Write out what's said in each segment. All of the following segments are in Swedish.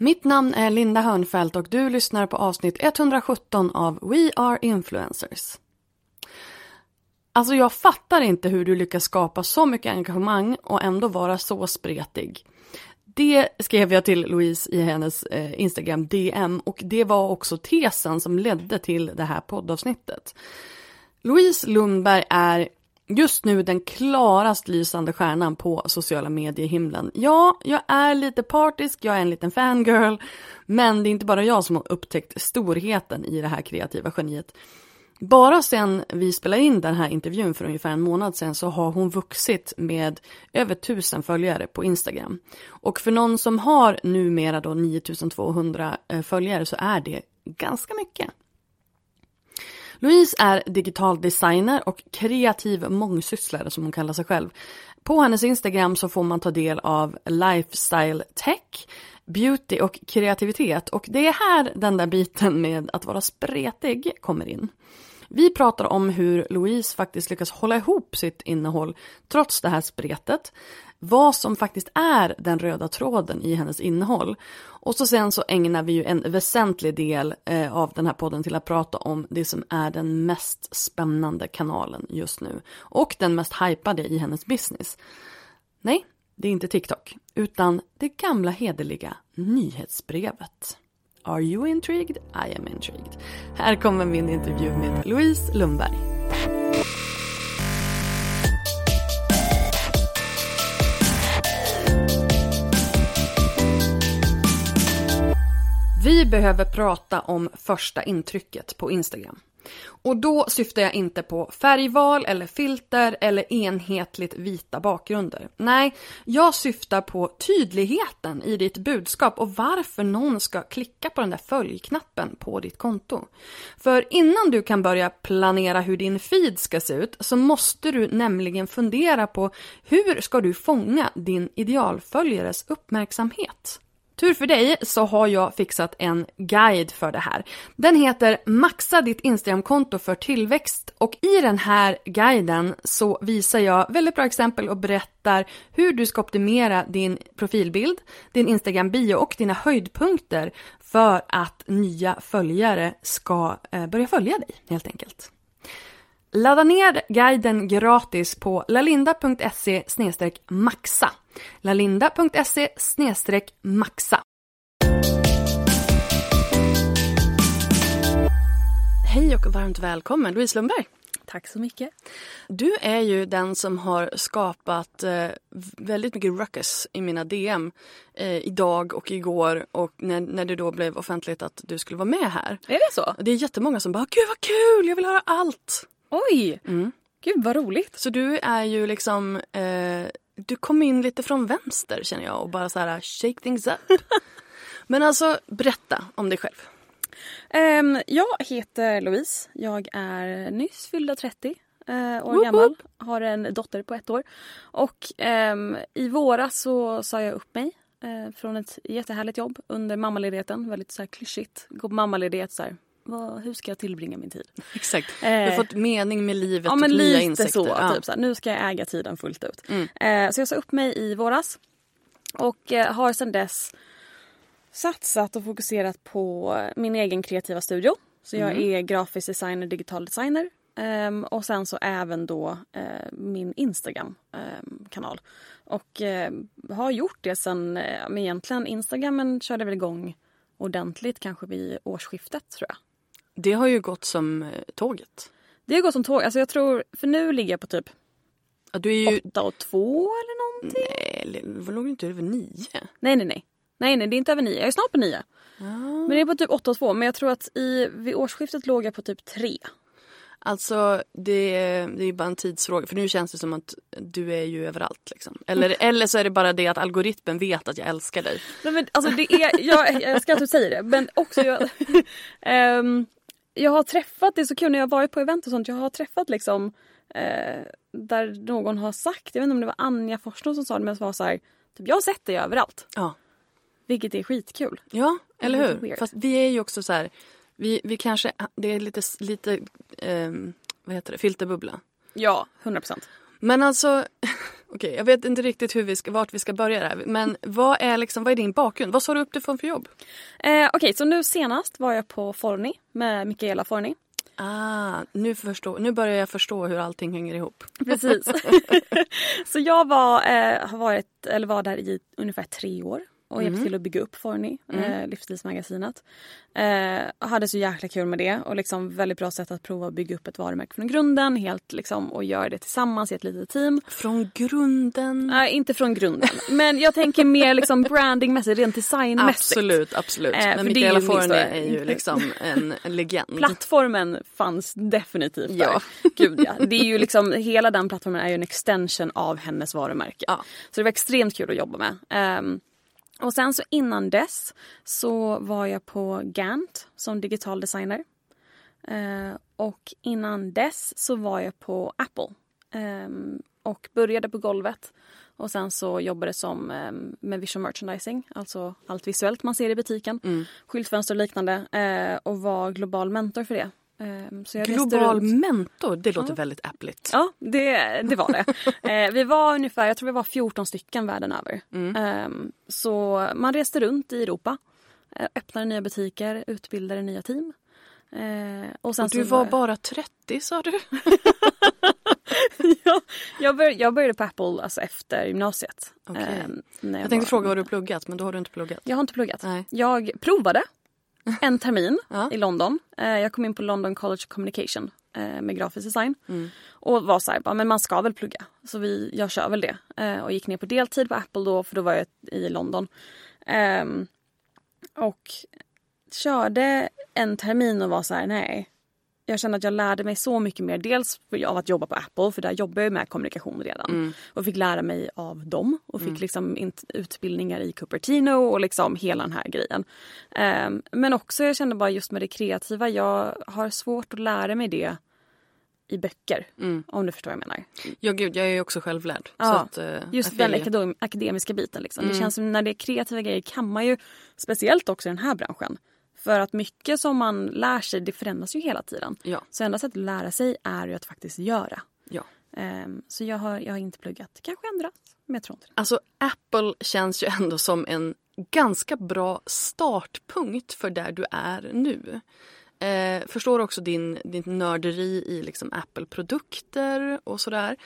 Mitt namn är Linda Hörnfeldt och du lyssnar på avsnitt 117 av We Are Influencers. Alltså jag fattar inte hur du lyckas skapa så mycket engagemang och ändå vara så spretig. Det skrev jag till Louise i hennes eh, Instagram DM och det var också tesen som ledde till det här poddavsnittet. Louise Lundberg är just nu den klarast lysande stjärnan på sociala mediehimlen. Ja, jag är lite partisk, jag är en liten fangirl, men det är inte bara jag som har upptäckt storheten i det här kreativa geniet. Bara sen vi spelade in den här intervjun för ungefär en månad sedan så har hon vuxit med över tusen följare på Instagram. Och för någon som har numera då 9200 eh, följare så är det ganska mycket. Louise är digital designer och kreativ mångsysslare som hon kallar sig själv. På hennes Instagram så får man ta del av lifestyle tech, beauty och kreativitet och det är här den där biten med att vara spretig kommer in. Vi pratar om hur Louise faktiskt lyckas hålla ihop sitt innehåll trots det här spretet. Vad som faktiskt är den röda tråden i hennes innehåll. Och så sen så ägnar vi ju en väsentlig del eh, av den här podden till att prata om det som är den mest spännande kanalen just nu. Och den mest hypade i hennes business. Nej, det är inte TikTok, utan det gamla hederliga nyhetsbrevet. Are you intrigued? I am intrigued. Här kommer min intervju med Louise Lundberg. Vi behöver prata om första intrycket på Instagram. Och då syftar jag inte på färgval eller filter eller enhetligt vita bakgrunder. Nej, jag syftar på tydligheten i ditt budskap och varför någon ska klicka på den där följknappen på ditt konto. För innan du kan börja planera hur din feed ska se ut så måste du nämligen fundera på hur ska du fånga din idealföljares uppmärksamhet? Tur för dig så har jag fixat en guide för det här. Den heter Maxa ditt Instagramkonto för tillväxt och i den här guiden så visar jag väldigt bra exempel och berättar hur du ska optimera din profilbild, din Instagram-bio och dina höjdpunkter för att nya följare ska eh, börja följa dig helt enkelt. Ladda ner guiden gratis på lalinda.se maxa. lalinda.se maxa. Hej och varmt välkommen Louise Lundberg. Tack så mycket. Du är ju den som har skapat eh, väldigt mycket ruckus i mina DM eh, idag och igår och när, när det då blev offentligt att du skulle vara med här. Är det så? Det är jättemånga som bara “Gud vad kul, jag vill höra allt”. Oj! Mm. Gud vad roligt. Så du är ju liksom, eh, du kom in lite från vänster känner jag och bara så här shake things up. Men alltså berätta om dig själv. Um, jag heter Louise. Jag är nyss fyllda 30 uh, år Woop gammal. woop. Har en dotter på ett år. Och um, i våras så sa jag upp mig uh, från ett jättehärligt jobb under mammaledigheten. Väldigt så här klyschigt. Gå på mammaledighet så här vad, hur ska jag tillbringa min tid? Exakt. Eh, Du har fått mening med livet Ja och men nya lite insikter. så. Ja. Typ så här, nu ska jag äga tiden fullt ut. Mm. Eh, så jag sa upp mig i våras. Och eh, har sedan dess satsat och fokuserat på min egen kreativa studio. Så jag Mm. är grafisk designer, digital designer. Ehm, och sen så även då eh, min Instagram-kanal. och eh, har gjort det sen, eh, men egentligen Instagramen körde väl igång ordentligt kanske vid årsskiftet tror jag. Det har ju gått som eh, tåget. Det har gått som tåg. Alltså jag tror, för nu ligger jag på typ Ja, du är ju... åtta och två eller någonting. Nej, vad låg du inte över nio? Nej, nej, nej. Nej, nej, det är inte över nio. Jag är snart på nio. Men det är på typ åtta och två. Men jag tror att i, vid årsskiftet låg jag på typ tre. Alltså det, det är ju bara en tidsfråga för nu känns det som att du är ju överallt. Liksom. Eller, eller så är det bara det att algoritmen vet att jag älskar dig. Nej, men alltså det är, jag, jag ska att du säger det. Men också jag, ehm, jag har träffat, det är så kul när jag varit på event och sånt. Jag har träffat liksom eh, där någon har sagt, jag vet inte om det var Anja Forsström som sa det men det var så här, typ, jag har sett dig överallt. Ja, Vilket är skitkul. ja eller hur? Fast vi är ju också så här, vi, vi kanske, det är lite, lite ehm, vad heter det, filterbubbla. Ja, 100 procent. Men alltså, okej jag vet inte riktigt hur vi ska, vart vi ska börja där. Men vad är, liksom, vad är din bakgrund? Vad sa du upp dig för för jobb? Eh, Okej, så nu senast var jag på Forni med Mikaela Forni. Ah, nu, förstå, nu börjar jag förstå hur allting hänger ihop. Precis. så jag var, eh, har varit, eller var där i ungefär tre år och hjälpte till att bygga upp Forni, eh, livsstilsmagasinet. Eh, hade så jäkla kul med det och liksom väldigt bra sätt att prova att bygga upp ett varumärke från grunden helt liksom och göra det tillsammans i ett litet team. Från grunden. Nej, inte från grunden. Men jag tänker mer liksom brandingmässigt, rent designmässigt. Absolut, absolut. Eh, Men Mikaela historia. är ju liksom en, en legend. Plattformen fanns definitivt där. Ja. Gud ja. Det är ju liksom, hela den plattformen är ju en extension av hennes varumärke. Ja. Så det var extremt kul att jobba med. Ehm, och sen så innan dess så var jag på Gant som digital designer. Eh, och innan dess så var jag på Apple. Ehm, och började på golvet. Och sen så jobbade som ehm, med visual merchandising, alltså allt visuellt man ser i butiken. Mm. Skyltfönster och liknande. Eh, och var global mentor för det. Ehm, jag Global mentor, det låter väldigt appligt. Ja, det, det var det. eh, vi var ungefär, jag tror vi var 14 stycken världen över. Ehm, så man reste runt i Europa. Eh, öppnade nya butiker, utbildade nya team. Och sen Och du så var bara 30 sa du? ja, jag, bör, jag började på Apple alltså efter gymnasiet. Ehm, när Jag tänkte var- fråga vad du pluggat men då har du inte pluggat. Jag har inte pluggat. Nej. Jag provade en termin i London. Eh, Jag kom in på London College of Communication eh, med grafisk design. Mm. Och var så här, bara, men man ska väl plugga. Så vi, jag kör väl det. Eh, Och gick ner på deltid på Apple då, för då var jag i London. Ehm, Och körde en termin och var så här, nej. Jag kände att jag lärde mig så mycket mer. Dels av att jobba på Apple, för där jobbar jag med kommunikation redan. Och fick lära mig av dem. Och fick liksom int- utbildningar i Cupertino och liksom hela den här grejen. Ehm, men också jag kände bara just med det kreativa, jag har svårt att lära mig det i böcker. Om du förstår vad jag menar. Ja gud, jag är ju också självlärd. Ja, att, eh, Just den akadem- akademiska biten. Liksom. Det känns som när det är kreativa grejer kan man ju, speciellt också i den här branschen, för att mycket som man lär sig det förändras ju hela tiden. Ja. Så enda sättet att lära sig är ju att faktiskt göra. Ja. Ehm, så jag har, jag har inte pluggat. Kanske ändras, men jag tror inte det. Alltså Apple känns ju ändå som en ganska bra startpunkt för där du är nu. Eh, förstår också din, din nörderi i liksom Apple-produkter och sådär.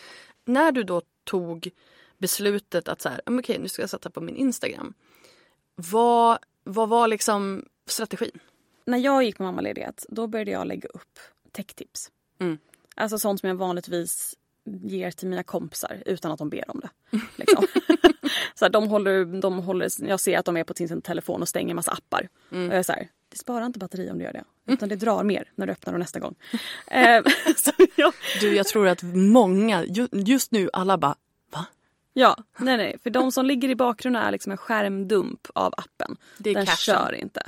När du då tog beslutet att så här, "Ah, men okej, nu ska jag sätta på min Instagram. Vad, vad var liksom strategin? När jag gick på mammaledighet då började jag lägga upp techtips. Mm. Alltså sånt som jag vanligtvis ger till mina kompisar utan att de ber om det. Liksom. så här, de håller, de håller, jag ser att de är på sin telefon och stänger massa appar. Och jag är så här, det sparar inte batteri om du gör det. Utan det drar mer när du öppnar dem nästa gång. Eh, jag, Du, jag tror att många, ju, just nu alla bara? Ja, nej nej. För de som ligger i bakgrunden är liksom en skärmdump av appen. Den cachen. kör inte.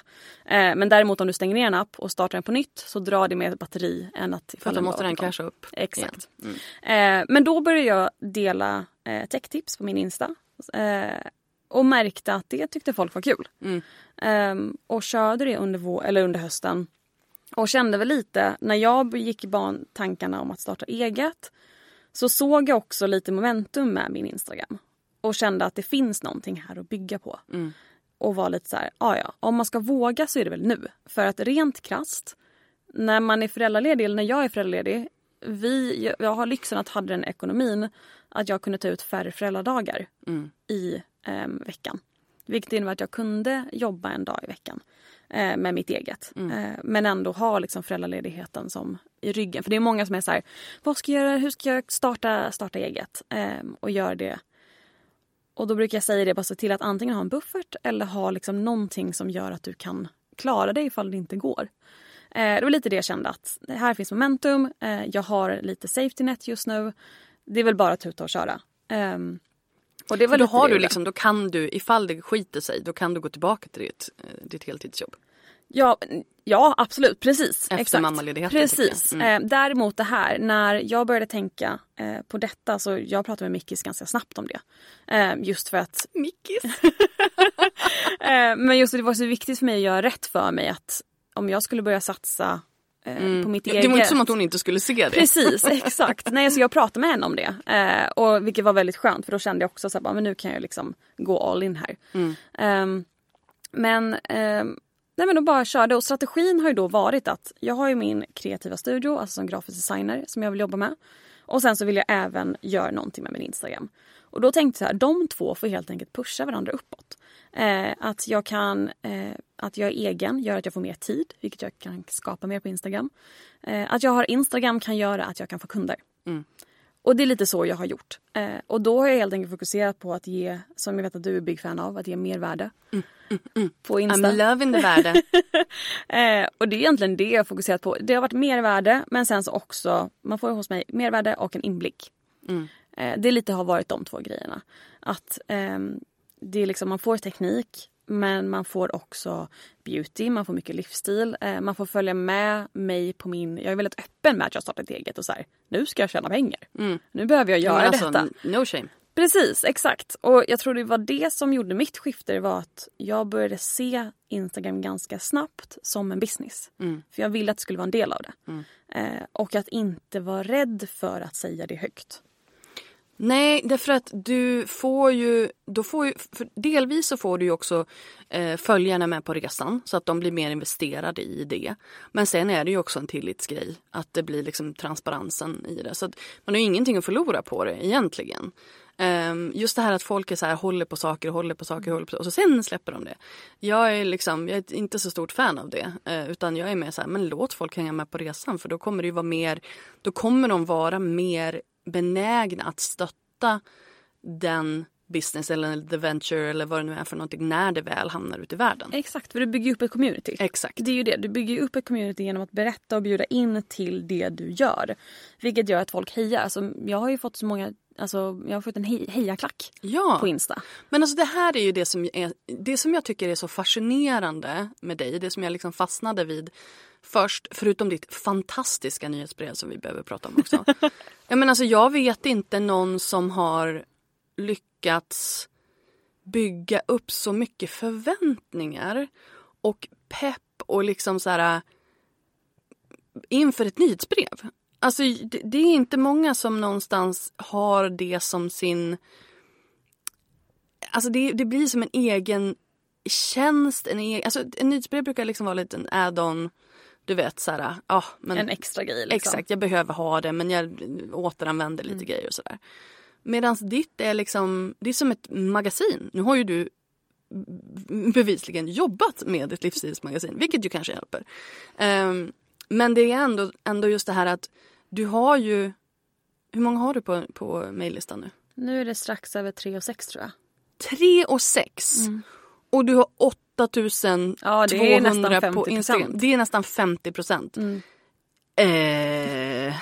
Eh, men däremot om du stänger ner en app och startar den på nytt så drar det mer batteri än att För då måste den casha upp. Exakt. igen. Eh, men då började jag dela eh, techtips på min Insta. Eh, och märkte att det tyckte folk var kul. Mm. Eh, och körde det under, vår, eller under hösten. Och kände väl lite, när jag gick i ban tankarna om att starta eget så såg jag också lite momentum med min Instagram. Och kände att det finns någonting här att bygga på. Mm. Och var lite så här, ja ja, om man ska våga så är det väl nu. För att rent krast, när man är föräldraledig eller när jag är föräldraledig, vi, jag har lyxen att ha den ekonomin att jag kunde ta ut färre föräldradagar Mm. i em, veckan. Vilket innebär att jag kunde jobba en dag i veckan eh, med mitt eget. Mm. Eh, men ändå ha liksom föräldraledigheten som i ryggen. För det är många som är så här, vad ska jag göra, hur ska jag starta, starta eget? Em, och gör det. Och då brukar jag säga det, bara se till att antingen ha en buffert eller ha liksom någonting som gör att du kan klara dig ifall det inte går. Eh, det var lite det jag kände att här finns momentum, eh, jag har lite safety net just nu. Det är väl bara att tuta och köra. Och det var då har du liksom, då kan du, ifall det skiter sig, då kan du gå tillbaka till ditt, eh, ditt heltidsjobb. Ja, ja absolut, precis. Efter exakt. mammaledigheten, Precis. jag. Eh, däremot det här, när jag började tänka eh, på detta så jag pratade med Mickis ganska snabbt om det. Just för att Mickis. Men just det var så viktigt för mig att göra rätt för mig att om jag skulle börja satsa eh, på mitt Mm. Det eget. var inte som att hon inte skulle se det. Precis, exakt. Nej, så jag pratade med henne om det. Eh, och vilket var väldigt skönt för då kände jag också så här, bara, men nu kan jag liksom gå all in här. Ehm, men, ehm, nej, men då bara körde och strategin har ju då varit att jag har ju min kreativa studio, alltså som grafisk designer som jag vill jobba med. Och sen så vill jag även göra någonting med min Instagram. Och då tänkte jag så här, de två får helt enkelt pusha varandra uppåt. Eh, att jag kan, eh, att jag är egen gör att jag får mer tid, vilket jag kan skapa mer på Instagram. Eh, att jag har Instagram kan göra att jag kan få kunder. Och det är lite så jag har gjort. Eh, och då har jag helt enkelt fokuserat på att ge, som jag vet att du är big fan av, att ge mervärde. På Insta. I'm loving the värde. Eh, och det är egentligen det jag har fokuserat på. Det har varit mervärde men sen så också, man får hos mig mervärde och en inblick. Eh, det lite har varit de två grejerna. Att ehm, det är liksom, man får teknik men man får också beauty, man får mycket livsstil. Eh, man får följa med mig på min... Jag är väldigt öppen med att jag startat eget och så här, nu ska jag tjäna pengar. Nu behöver jag göra alltså, detta. No shame. Precis, exakt. Och jag tror det var det som gjorde mitt skifte. Det var att jag började se Instagram ganska snabbt som en business. För jag ville att det skulle vara en del av det. Eh, och att inte vara rädd för att säga det högt. Nej, därför att du får ju, då får ju delvis så får du ju också eh, följarna med på resan så att de blir mer investerade i det. Men sen är det ju också en tillitsgrej att det blir liksom transparensen i det. Så att man har ju ingenting att förlora på det egentligen. Ehm, just det här att folk är så här, håller på saker, håller på saker, håller på och så sen släpper de det. Jag är liksom, jag är inte så stort fan av det. eh, utan jag är mer så här, men låt folk hänga med på resan för då kommer det ju vara mer, då kommer de vara mer benägna att stötta den business eller the venture eller vad det nu är för någonting när det väl hamnar ute i världen. Exakt, för du bygger upp ett community. Exakt. Det är ju det, du bygger upp ett community genom att berätta och bjuda in till det du gör. Vilket gör att folk hejar. Alltså, jag har ju fått så många, alltså, jag har fått en hej, hejaklack Ja. på Insta. Men alltså det här är ju det som, är, det som jag tycker är så fascinerande med dig. Det som jag liksom fastnade vid först, förutom ditt fantastiska nyhetsbrev som vi behöver prata om också. jag, menar, alltså, jag vet inte någon som har lyckats bygga upp så mycket förväntningar och pepp och liksom så här inför ett nyhetsbrev. Alltså det, är inte många som någonstans har det som sin Alltså det, det blir som en egen tjänst. En, egen, alltså en nyhetsbrev brukar liksom vara lite en add-on. Du vet så här, ja men En extra grej. Liksom. exakt jag behöver ha det men jag återanvänder lite grejer och sådär. Medan ditt är liksom, det är som ett magasin. Nu har ju du bevisligen jobbat med ett livsstilsmagasin vilket ju kanske hjälper. Ehm, men det är ändå, ändå just det här att du har ju, hur många har du på, på mejllistan nu? Nu är det strax över 3 och 6 tror jag. 3 och 6. Och du har 8200 Mm. Ja, det är nästan på 50%. Instagram. Det är nästan 50 procent. Mm. Eh...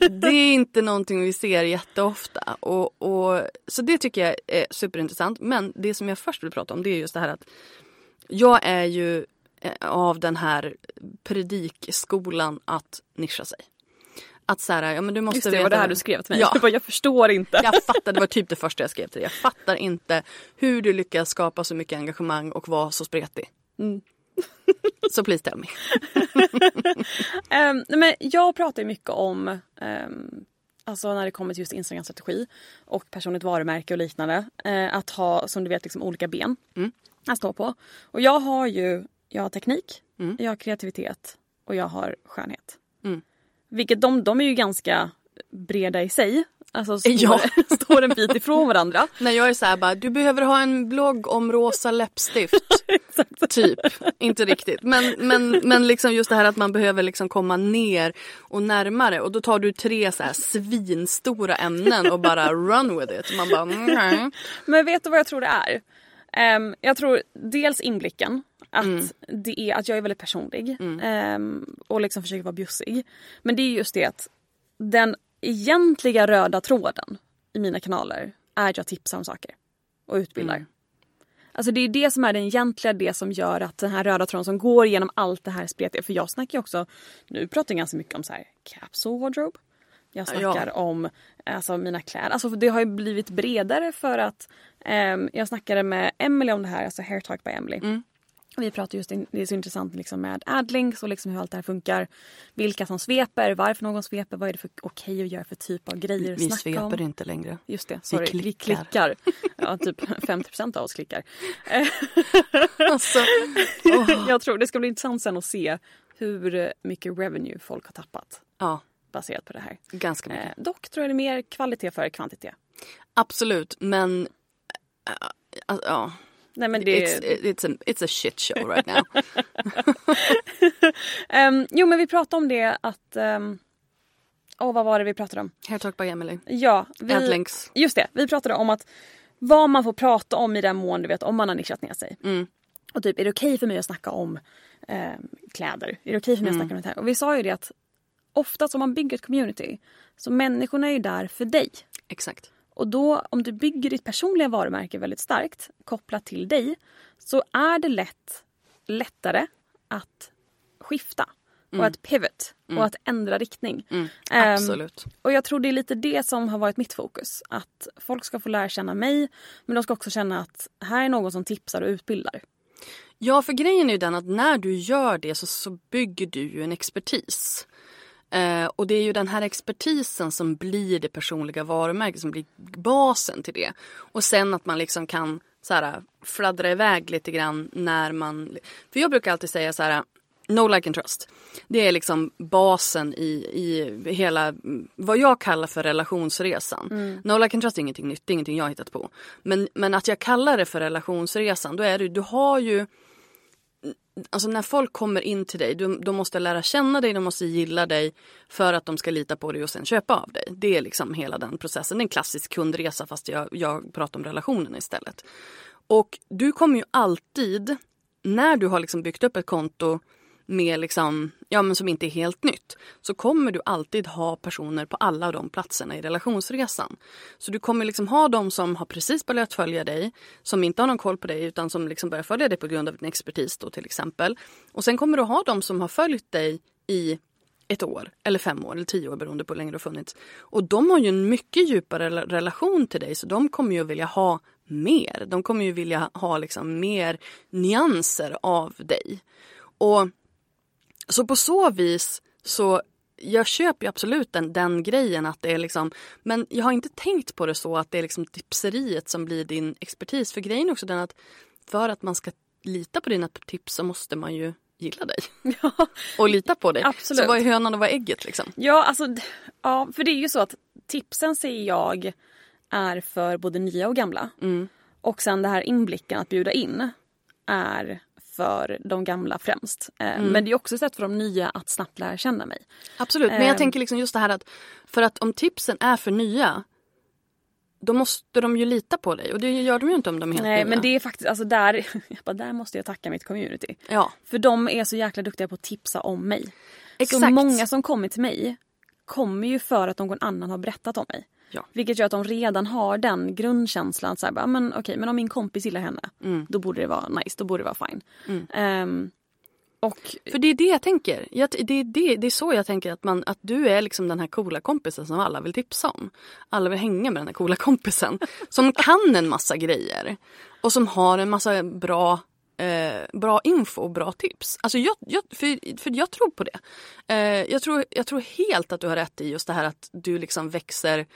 det är inte någonting vi ser jätteofta. Och, och, så det tycker jag är superintressant. Men det som jag först vill prata om det är just det här att jag är ju av den här predikskolan att nischa sig. Att så här, ja men du måste Just det, veta var det här du skrev till mig. Ja. Jag, bara, jag förstår inte. Jag fattar, det var typ det första jag skrev till dig. Jag fattar inte hur du lyckas skapa så mycket engagemang och vara så spretig. Mm. Så please tell me. Um, nej, men jag pratar ju mycket om um, Alltså när det kommer till just Instagram-strategi och personligt varumärke och liknande. Eh, att ha som du vet liksom olika ben Mm. att stå på. Och jag har ju jag har teknik, Mm. jag har kreativitet och jag har skönhet. Mm. Vilket de, de är ju ganska breda i sig. Alltså står, Ja. står en bit ifrån varandra. När jag är så här bara, du behöver ha en blogg om rosa läppstift. typ, inte riktigt. Men, men, men liksom just det här att man behöver liksom komma ner och närmare. Och då tar du tre så här svinstora ämnen och bara run with it. Man bara, mm. Men vet du vad jag tror det är? Ehm, jag tror dels inblicken. Att, Mm. det är, att jag är väldigt personlig ehm, och liksom försöker vara bjussig. Men det är just det att den egentliga röda tråden i mina kanaler är att jag tipsar om saker och utbildar. Mm. Alltså det är det som är den egentliga, det som gör att den här röda tråden som går igenom allt det här spretiga. För jag snackar ju också, nu pratar jag ganska mycket om så här capsule wardrobe. Jag snackar om alltså, mina kläder. Alltså, det har ju blivit bredare för att ehm, jag snackade med Emily om det här, alltså Hair Talk by Emily. Mm. Vi pratade just, in, det är så intressant liksom med adlinks och liksom hur allt det här funkar. Vilka som sveper, varför någon sveper, vad är det för okej att göra för typ av grejer Vi sveper om. inte längre. Just det, sorry. Vi klickar. Ja, typ 50% av oss klickar. Alltså, Jag tror det ska bli intressant sen att se hur mycket revenue folk har tappat ja, baserat på det här. ganska mycket. Eh, dock tror jag det är mer kvalitet före kvantitet. Absolut, men äh, äh, ja. Nej, men det, It's, it's, a, it's a shit show right now. Ehm, jo men vi pratade om det att... Um, Åh vad var det vi pratade om? Hair Talk by Emily. Ja, vi, Adlinks. just det. Vi pratade om att vad man får prata om i den mån du vet om man har nischat ner sig. Mm. Och typ är det okej för mig att snacka om ehm, kläder? Är det okej för mig att snacka om det här? Och vi sa ju det att oftast om man bygger ett community så människorna är ju där för dig. Exakt. Och då om du bygger ditt personliga varumärke väldigt starkt kopplat till dig så är det lätt lättare att skifta och att pivot och att ändra riktning. Ehm, Absolut. och jag tror det är lite det som har varit mitt fokus. Att folk ska få lära känna mig men de ska också känna att här är någon som tipsar och utbildar. Ja, för grejen är ju den att när du gör det så, så bygger du ju en expertis. Eh, och det är ju den här expertisen som blir det personliga varumärket, som blir basen till det. Och sen att man liksom kan så här, fladdra iväg lite grann när man... För jag brukar alltid säga så här, no like and trust. Det är liksom basen i, i hela mm, vad jag kallar för relationsresan. No like and trust är ingenting nytt, det är ingenting jag har hittat på. Men, men att jag kallar det för relationsresan, då är det du har ju Alltså när folk kommer in till dig, de, de måste lära känna dig, de måste gilla dig för att de ska lita på dig och sen köpa av dig. Det är liksom hela den processen. Det är en klassisk kundresa fast jag, jag pratar om relationen istället. Och du kommer ju alltid, när du har liksom byggt upp ett konto med liksom, ja, men som inte är helt nytt så kommer du alltid ha personer på alla de platserna i relationsresan. Så du kommer liksom ha de som har precis börjat följa dig, som inte har någon koll på dig utan som liksom börjar följa dig på grund av din expertis då till exempel. Och sen kommer du ha de som har följt dig i ett år eller fem år eller tio år beroende på hur länge du har funnits. Och de har ju en mycket djupare relation till dig så de kommer ju vilja ha mer. De kommer ju vilja ha liksom mer nyanser av dig. Och så på så vis så jag köper ju absolut den, den grejen att det är liksom men jag har inte tänkt på det så att det är liksom tipseriet som blir din expertis. För grejen är också den att för att man ska lita på dina tips så måste man ju gilla dig. Och lita på dig. Absolut. Så vad är hönan och vad är ägget liksom? Ja, alltså, ja, för det är ju så att tipsen säger jag är för både nya och gamla. Mm. Och sen det här inblicken att bjuda in är för de gamla främst. Eh, Mm. Men det är också ett sätt för de nya att snabbt lära känna mig. Absolut, men jag Ehm. tänker liksom just det här att för att om tipsen är för nya då måste de ju lita på dig och det gör de ju inte om de är helt Nej nya. men det är faktiskt, alltså där, jag bara, där måste jag tacka mitt community. Ja, För de är så jäkla duktiga på att tipsa om mig. Så Exakt. många som kommer till mig kommer ju för att någon annan har berättat om mig. Ja. Vilket gör att de redan har den grundkänslan. Så här, bara, men, okej, men om min kompis gillar henne, Mm. då borde det vara nice. Då borde det vara fine. Ehm, och För det är det jag tänker. Jag, det, är det, det är så jag tänker att, man, att du är liksom den här coola kompisen som alla vill tipsa om. Alla vill hänga med den här coola kompisen. Som kan en massa grejer. Och som har en massa bra eh, bra info och bra tips. Alltså jag, jag, för, för jag tror på det. Eh, jag, tror, jag tror helt att du har rätt i just det här att du liksom växer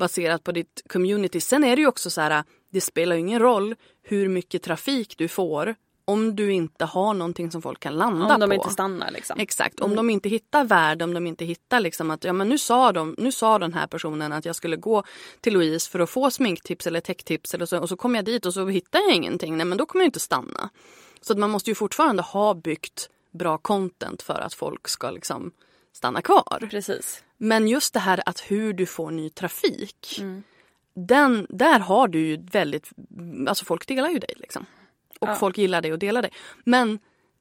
baserat på ditt community. Sen är det ju också så här, det spelar ju ingen roll hur mycket trafik du får om du inte har någonting som folk kan landa på. Om de inte stannar liksom. Exakt, om de inte hittar värde, om de inte hittar liksom att ja men nu sa, de, nu sa den här personen att jag skulle gå till Louise för att få sminktips eller techtips eller så, och så kom jag dit och så hittar jag ingenting. Nej men då kommer jag inte stanna. Så att man måste ju fortfarande ha byggt bra content för att folk ska liksom stanna kvar. Precis. Men just det här att hur du får ny trafik. Den, där har du ju väldigt, alltså folk delar ju dig liksom. Och Ja. folk gillar dig och delar dig. Men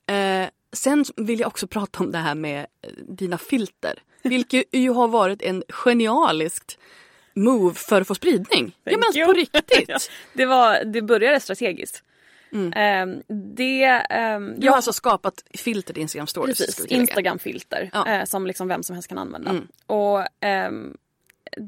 eh, sen vill jag också prata om det här med eh, dina filter. Vilket ju har varit en genialiskt move för att få spridning. ja Thank men you. på riktigt. Det, var, det började strategiskt. Mm. Ehm, det, ehm, Du har alltså skapat filter till Instagram stories. Precis. Instagram-filter Ja. eh, som liksom vem som helst kan använda. Mm. Och ehm,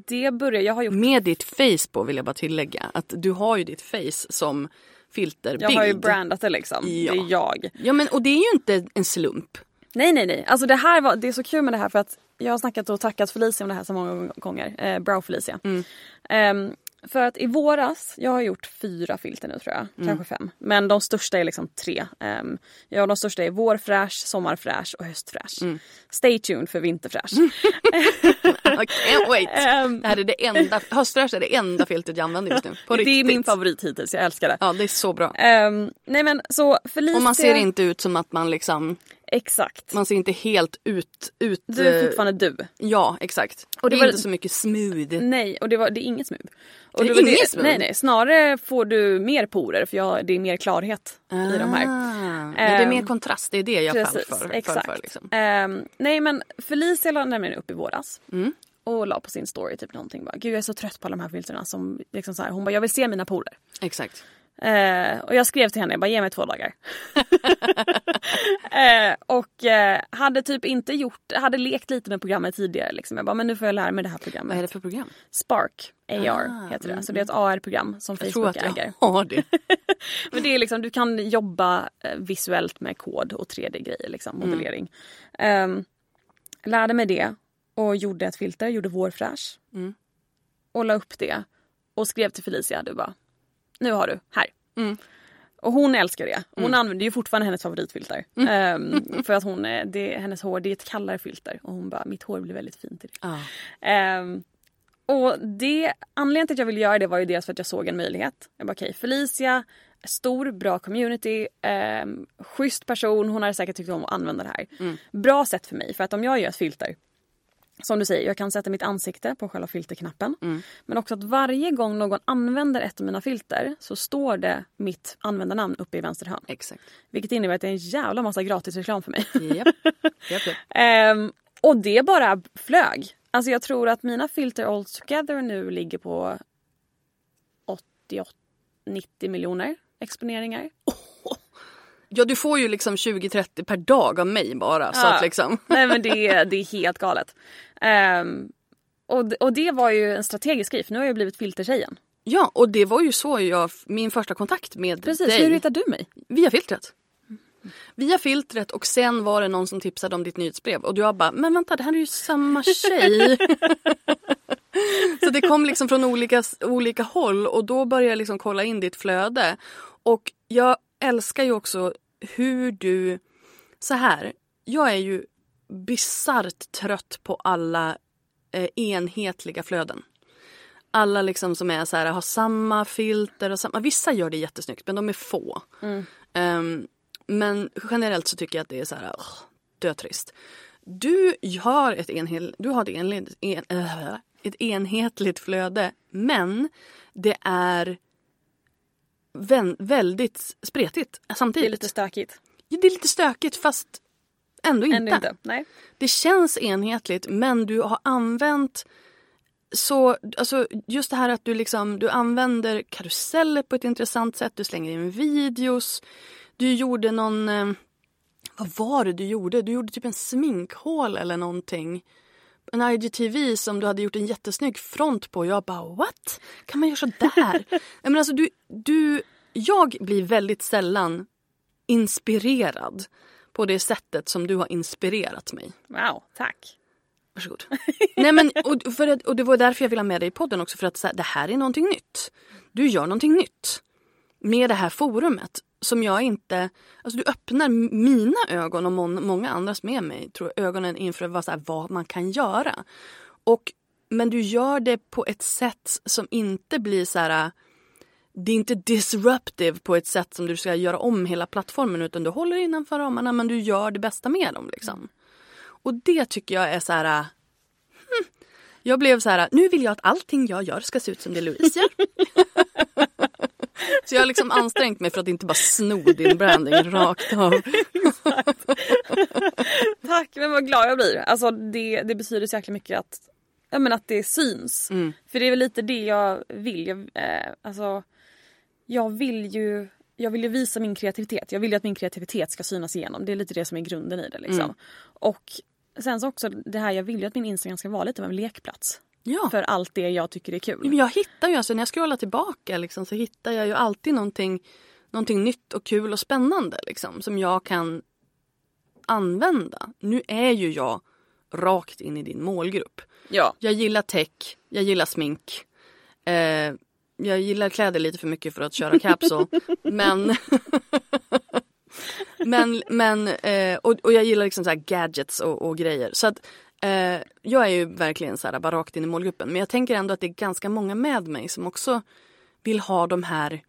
det började, jag har gjort, Med ditt face på vill jag bara tillägga. Att du har ju ditt face som filterbild. jag har ju brandat det liksom. Ja. Det är jag. Ja men och det är ju inte en slump. Nej nej nej, alltså det här var, det är så kul med det här för att jag har snackat och tackat Felicia om det här så många gånger. Eh, Brow Felicia. Mm. Ehm, för att i våras, jag har gjort fyra filter nu tror jag, Mm. kanske fem. Men de största är liksom tre. Um, ja de största är vårfräsch, sommarfräsch och höstfräsch. Mm. Stay tuned för vinterfräsch. I can't wait. Ehm, Det här är det enda, höstfräsch är det enda filtret jag använder just nu. På det är min favorit hittills, jag älskar det. Ja det är så bra. Ehm, nej men så Felicia... Och man ser inte ut som att man liksom, Exakt. man ser inte helt ut, ut Du är eh, fortfarande du. Ja exakt. Och det det är var- inte så mycket smooth. Nej, och det, var, det är inget smooth. Och Det är inget smooth? Nej, nej. Snarare får du mer porer för jag, det är mer klarhet i de här. Ah, det är mer kontrast, det är det jag faller för. exakt. för, för liksom. Ehm, nej men Felicia la nämligen upp i våras. Mm. Och la på sin story typ någonting bara, gud jag är så trött på alla de här filtrerna som liksom så här, hon bara jag vill se mina porer. Exakt. Eh, och jag skrev till henne, jag bara ge mig två dagar. eh, och eh, hade typ inte gjort, hade lekt lite med programmet tidigare liksom. Jag bara, men nu får jag lära mig det här programmet. Vad är det för program? Spark AR Ah, heter det. mm, Så det är ett AR-program som Jag tror Facebook att jag äger. har det. Men det är liksom, du kan jobba eh, visuellt med kod och 3D-grejer, liksom, modellering. Ehm, lärde mig det och gjorde ett filter, gjorde vårfräsch. Mm. Och la upp det. Och skrev till Felicia, du bara, nu har du, här. Mm. Och hon älskar det. Hon använder ju fortfarande hennes favoritfilter. Ehm, för att hon, är- det, hennes hår det är ett kallare filter. Och hon bara, mitt hår blir väldigt fint i det. Ja. Ehm, och det, anledningen till att jag ville göra det var ju dels för att jag såg en möjlighet. Jag bara okej, Felicia, stor, bra community, um, schysst person, hon hade säkert tyckt om att använda det här. Bra sätt för mig, för att om jag gör ett filter som du säger, jag kan sätta mitt ansikte på själva filterknappen. Men också att varje gång någon använder ett av mina filter så står det mitt användarnamn uppe i vänster hörn. Exakt. Vilket innebär att det är en jävla massa gratisreklam för mig. Japp. Japp, japp. Ehm, och det bara flög. Alltså jag tror att mina filter all together nu ligger på 88-90 miljoner exponeringar. Ja du får ju liksom 20-30 per dag av mig bara. Så Ja. att liksom. Nej men det, är- det är helt galet. Ehm, och, och det var ju en strategisk grej för nu har jag blivit filtertjejen. Ja och det var ju så jag, min första kontakt med Precis, dig. hur hittade du mig? Via filtret. Via filtret och sen var det någon som tipsade om ditt nyhetsbrev och jag bara, men vänta det här är ju samma tjej. så det kom liksom från olika, olika håll och då började jag liksom kolla in ditt flöde. Och jag älskar ju också hur du, så här, jag är ju bisarrt trött på alla eh, enhetliga flöden. Alla liksom som är så här, har samma filter och samma, vissa gör det jättesnyggt men de är få. Ehm, men generellt så tycker jag att det är så här, oh, dötrist. Du har ett, enhel, du har ett, enled, en, äh, ett enhetligt flöde men det är vän, väldigt spretigt Det samtidigt. är lite stökigt. Ja, det är lite stökigt fast ändå inte. Ändå inte. Nej. Det känns enhetligt men du har använt så, alltså just det här att du liksom, du använder karuseller på ett intressant sätt, du slänger in videos. Du gjorde någon, eh, vad var det du gjorde? Du gjorde typ en sminkhål eller någonting. En IGTV som du hade gjort en jättesnygg front på. Jag bara what? Kan man göra så där? Nej, men alltså du, du, jag blir väldigt sällan inspirerad på det sättet som du har inspirerat mig. Wow, tack. Varsågod. Nej, men, och, för och det var därför jag ville ha med dig i podden också. För att så här, det här är någonting nytt. Du gör någonting nytt. Med det här forumet. Som jag inte... Alltså du öppnar mina ögon och må, många andras med mig. Tror jag, ögonen inför vad, här, vad man kan göra. Och, men du gör det på ett sätt som inte blir så här... Det är inte disruptive på ett sätt som du ska göra om hela plattformen utan du håller innanför ramarna men du gör det bästa med dem. Liksom. Och det tycker jag är så här... Hmm. Jag blev så här, nu vill jag att allting jag gör ska se ut som det Louise gör. så jag har liksom ansträngt mig för att inte bara sno din branding rakt av. Tack, men vad glad jag blir. Alltså det, det betyder så jäkla mycket att, ja, men att det syns. Mm. För det är väl lite det jag vill. Jag, eh, alltså, jag vill ju jag vill ju visa min kreativitet. Jag vill ju att min kreativitet ska synas igenom. Det är lite det som är grunden i det. Liksom. Mm. Och sen så också det här, jag vill ju att min Instagram ska vara lite av en lekplats. Ja. För allt det jag tycker är kul. Men jag hittar ju, alltså när jag scrollar tillbaka liksom, så hittar jag ju alltid någonting, någonting nytt och kul och spännande liksom, som jag kan använda. Nu är ju jag rakt in i din målgrupp. Ja. Jag gillar tech, jag gillar smink. Eh, jag gillar kläder lite för mycket för att köra capsule. men men, men eh, och, och jag gillar liksom så gadgets och, och, grejer. Så att eh, jag är ju verkligen så här bara rakt in i målgruppen. Men jag tänker ändå att det är ganska många med mig som också vill ha de här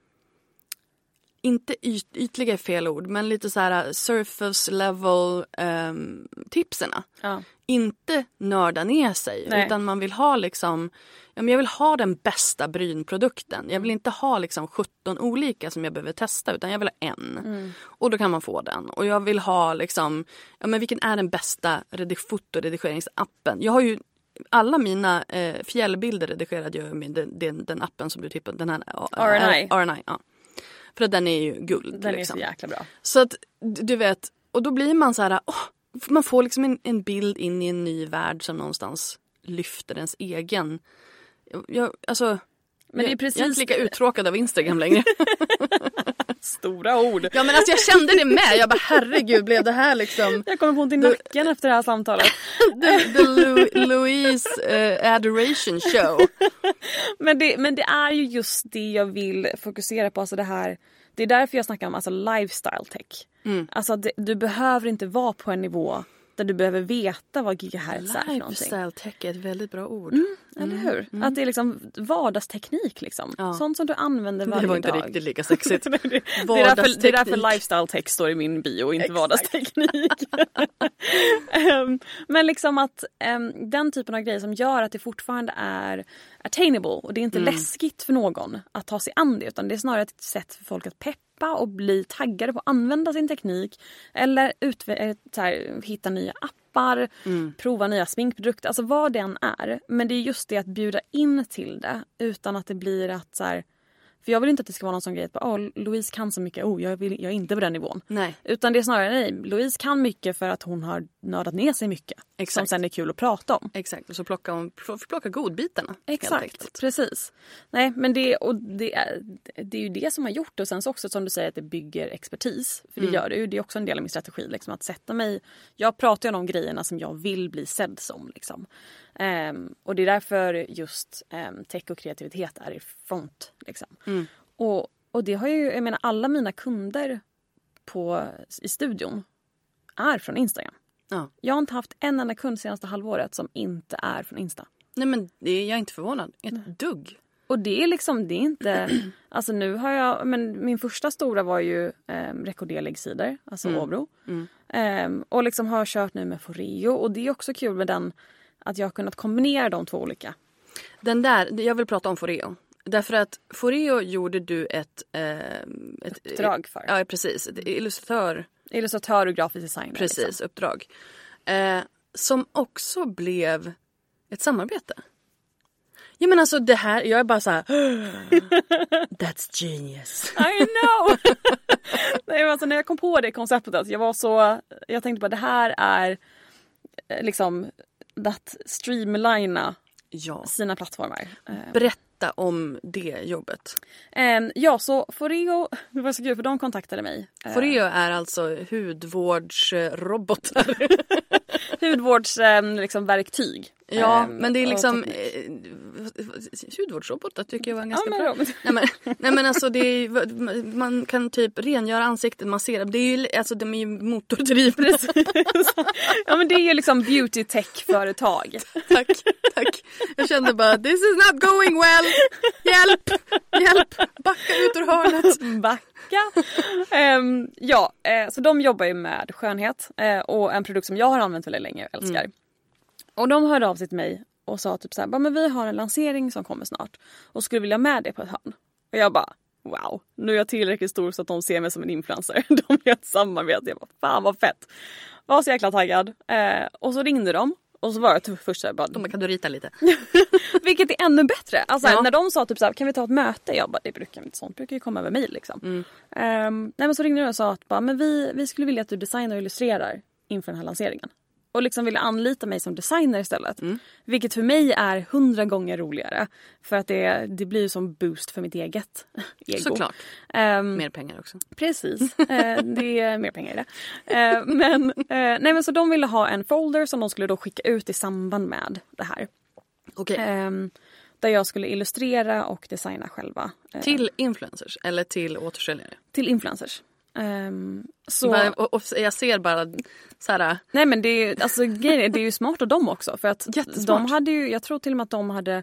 inte yt, ytliga är fel ord, men lite så här surface level um, tipserna. Ja. Inte nörda ner sig Nej. utan man vill ha liksom ja, men jag vill ha den bästa brynprodukten. Jag vill inte ha liksom 17 olika som jag behöver testa utan jag vill ha en. Mm. Och då kan man få den. Och jag vill ha liksom, ja men vilken är den bästa redig fotoredigeringsappen? Jag har ju alla mina eh, fjällbilder redigerade jag med den, den, den appen som du tippade. Den här, eh, RNI. RNI ja. För att den är ju guld. Den liksom. är så jäkla bra. Så att du vet, och då blir man så här, åh, man får liksom en, en bild in i en ny värld som någonstans lyfter ens egen. Jag, alltså, Men det är precis jag är inte lika uttråkad av Instagram längre. Stora ord. ja men alltså jag kände det med. Jag bara herregud blev det här liksom Jag kommer få ont i nacken efter det här samtalet. the, the Lou, Louise uh, adoration show. Men det, men det är ju just det jag vill fokusera på. Alltså det, här, det är därför jag snackar om alltså lifestyle tech. Mm. Alltså det, du behöver inte vara på en nivå där du behöver veta vad gigahertz är. Lifestyle tech är ett väldigt bra ord. Eller hur? Att det är liksom vardagsteknik liksom. Ja. Sånt som du använder varje det var inte dag. riktigt lika sexigt. det, är därför, det är därför Vardagsteknik. lifestyle tech står i min bio, inte vardagsteknik. Ehm, men liksom att ehm, den typen av grejer som gör att det fortfarande är attainable och det är inte Mm. läskigt för någon att ta sig an det utan det är snarare ett sätt för folk att peppa och bli taggade på att använda sin teknik eller eh, här, hitta nya appar, Mm. prova nya sminkprodukter, alltså vad det än är. Men det är just det att bjuda in till det utan att det blir att så här, för jag vill inte att det ska vara någon sån grej att bara, oh, Louise kan så mycket, oh, jag, vill, jag är inte på den nivån. Nej. Utan det är snarare nej, Louise kan mycket för att hon har nördat ner sig mycket. Som Exakt. sen är kul att prata om. Exakt, och så plocka, om, plocka godbitarna. Exakt, precis. Nej men det, och det, är, det är ju det som har gjort det. Och sen så också som du säger att det bygger expertis. För det Mm. gör det ju. Det är också en del av min strategi. Liksom, att sätta mig... Jag pratar ju om de grejerna som jag vill bli sedd som. Liksom. Ehm, och det är därför just um, tech och kreativitet är i front. Liksom. Mm. Och, och det har ju, jag menar alla mina kunder på, i studion är från Instagram. Ja. Jag har inte haft en enda kund senaste halvåret som inte är från Insta. Nej men det är jag är inte förvånad. Ett dugg. Och det är liksom, det är inte... Alltså nu har jag, men min första stora var ju eh, rekorderläggsidor, alltså Åbro. Ehm, och liksom har kört nu med Foreo och det är också kul med den att jag har kunnat kombinera de två olika. Den där, jag vill prata om Foreo. Därför att Foreo gjorde du ett... Eh, ett Uppdrag för. Ja precis, ett illustratör Illustratör och grafisk designer. precis, Liksom. uppdrag. Eh, som också blev ett samarbete. Ja men alltså det här, jag är bara så här. That's genius. I know! Nej, men alltså, när jag kom på det konceptet, jag var så... Jag tänkte bara det här är eh, liksom att streamlina Ja. sina plattformar. Eh, Berätta om det jobbet. Ehm, ja, så Foreo, det var så kul för de kontaktade mig. Eh, Foreo är alltså hudvårdsrobotar. hudvårdsverktyg. Liksom, verktyg. ja, Ehm, men det är liksom eh, hudvårdsrobotar tycker jag var ganska men bra. Nej men, nej men alltså det är, man kan typ rengöra ansiktet, massera. Det är ju, alltså de är ju motordrivna. ja men det är ju liksom beauty tech-företag. tack, tack. Jag kände bara this is not going well. Hjälp, hjälp, backa ut ur hörnet. Backa. Ehm, ja, eh, så de jobbar ju med skönhet eh, och en produkt som jag har använt väldigt länge och älskar. Och de hörde av sig till mig och sa typ såhär, "Bara, men vi har en lansering som kommer snart och skulle vilja med det på ett hörn. Och jag bara wow, nu är jag tillräckligt stor så att de ser mig som en influencer. De ha ett samarbete. Jag bara fan vad fett. Var så jäkla taggad. Eh, och så ringde de och så var jag typ först såhär bara, De kan du rita lite? vilket är ännu bättre. Alltså Ja. när de sa typ såhär, kan vi ta ett möte? Jag bara, det brukar inte sånt brukar ju komma över mail liksom. Mm. Ehm, nej men så ringde de och sa att bara, men vi, vi skulle vilja att du designar och illustrerar inför den här lanseringen. Och liksom ville anlita mig som designer istället. Mm. Vilket för mig är hundra gånger roligare. För att det, det blir som boost för mitt eget ego. Såklart. Ehm, Mer pengar också. Precis, eh, det är mer pengar i det. Eh, men, eh, nej, men så de ville ha en folder som de skulle då skicka ut i samband med det här. Okej. Ehm, där jag skulle illustrera och designa själva. Till influencers eller till återförsäljare? till influencers. Ehm, så, Bara- Och, och jag ser bara så här, nej men det är, alltså, det är ju smart av dem också. För att Jättesmart. de hade ju, jag tror till och med att de hade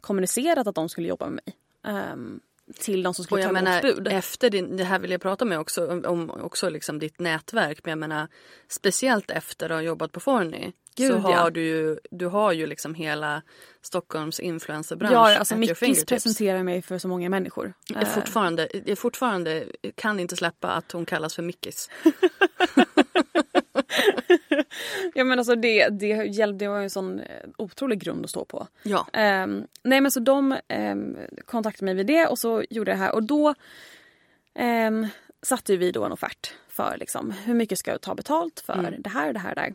kommunicerat att de skulle jobba med mig. ehm, till de som skulle jag ta emot bud. efter din, det här vill jag prata med också om, om också liksom ditt nätverk men jag menar speciellt efter att ha jobbat på Forny Gud, så har ja. du ju, du har ju liksom hela Stockholms influencerbransch Ja, alltså Mickis presenterar mig för så många människor. Jag, Eh, fortfarande, jag fortfarande kan inte släppa att hon kallas för Mickis. Ja men alltså det, det, det var ju en sån eh, otrolig grund att stå på. Ja. Ehm, nej men så de um, kontaktade mig vid det och så gjorde jag det här och då um, satte vi då en offert för liksom, hur mycket ska jag ta betalt för det här och det här och det här.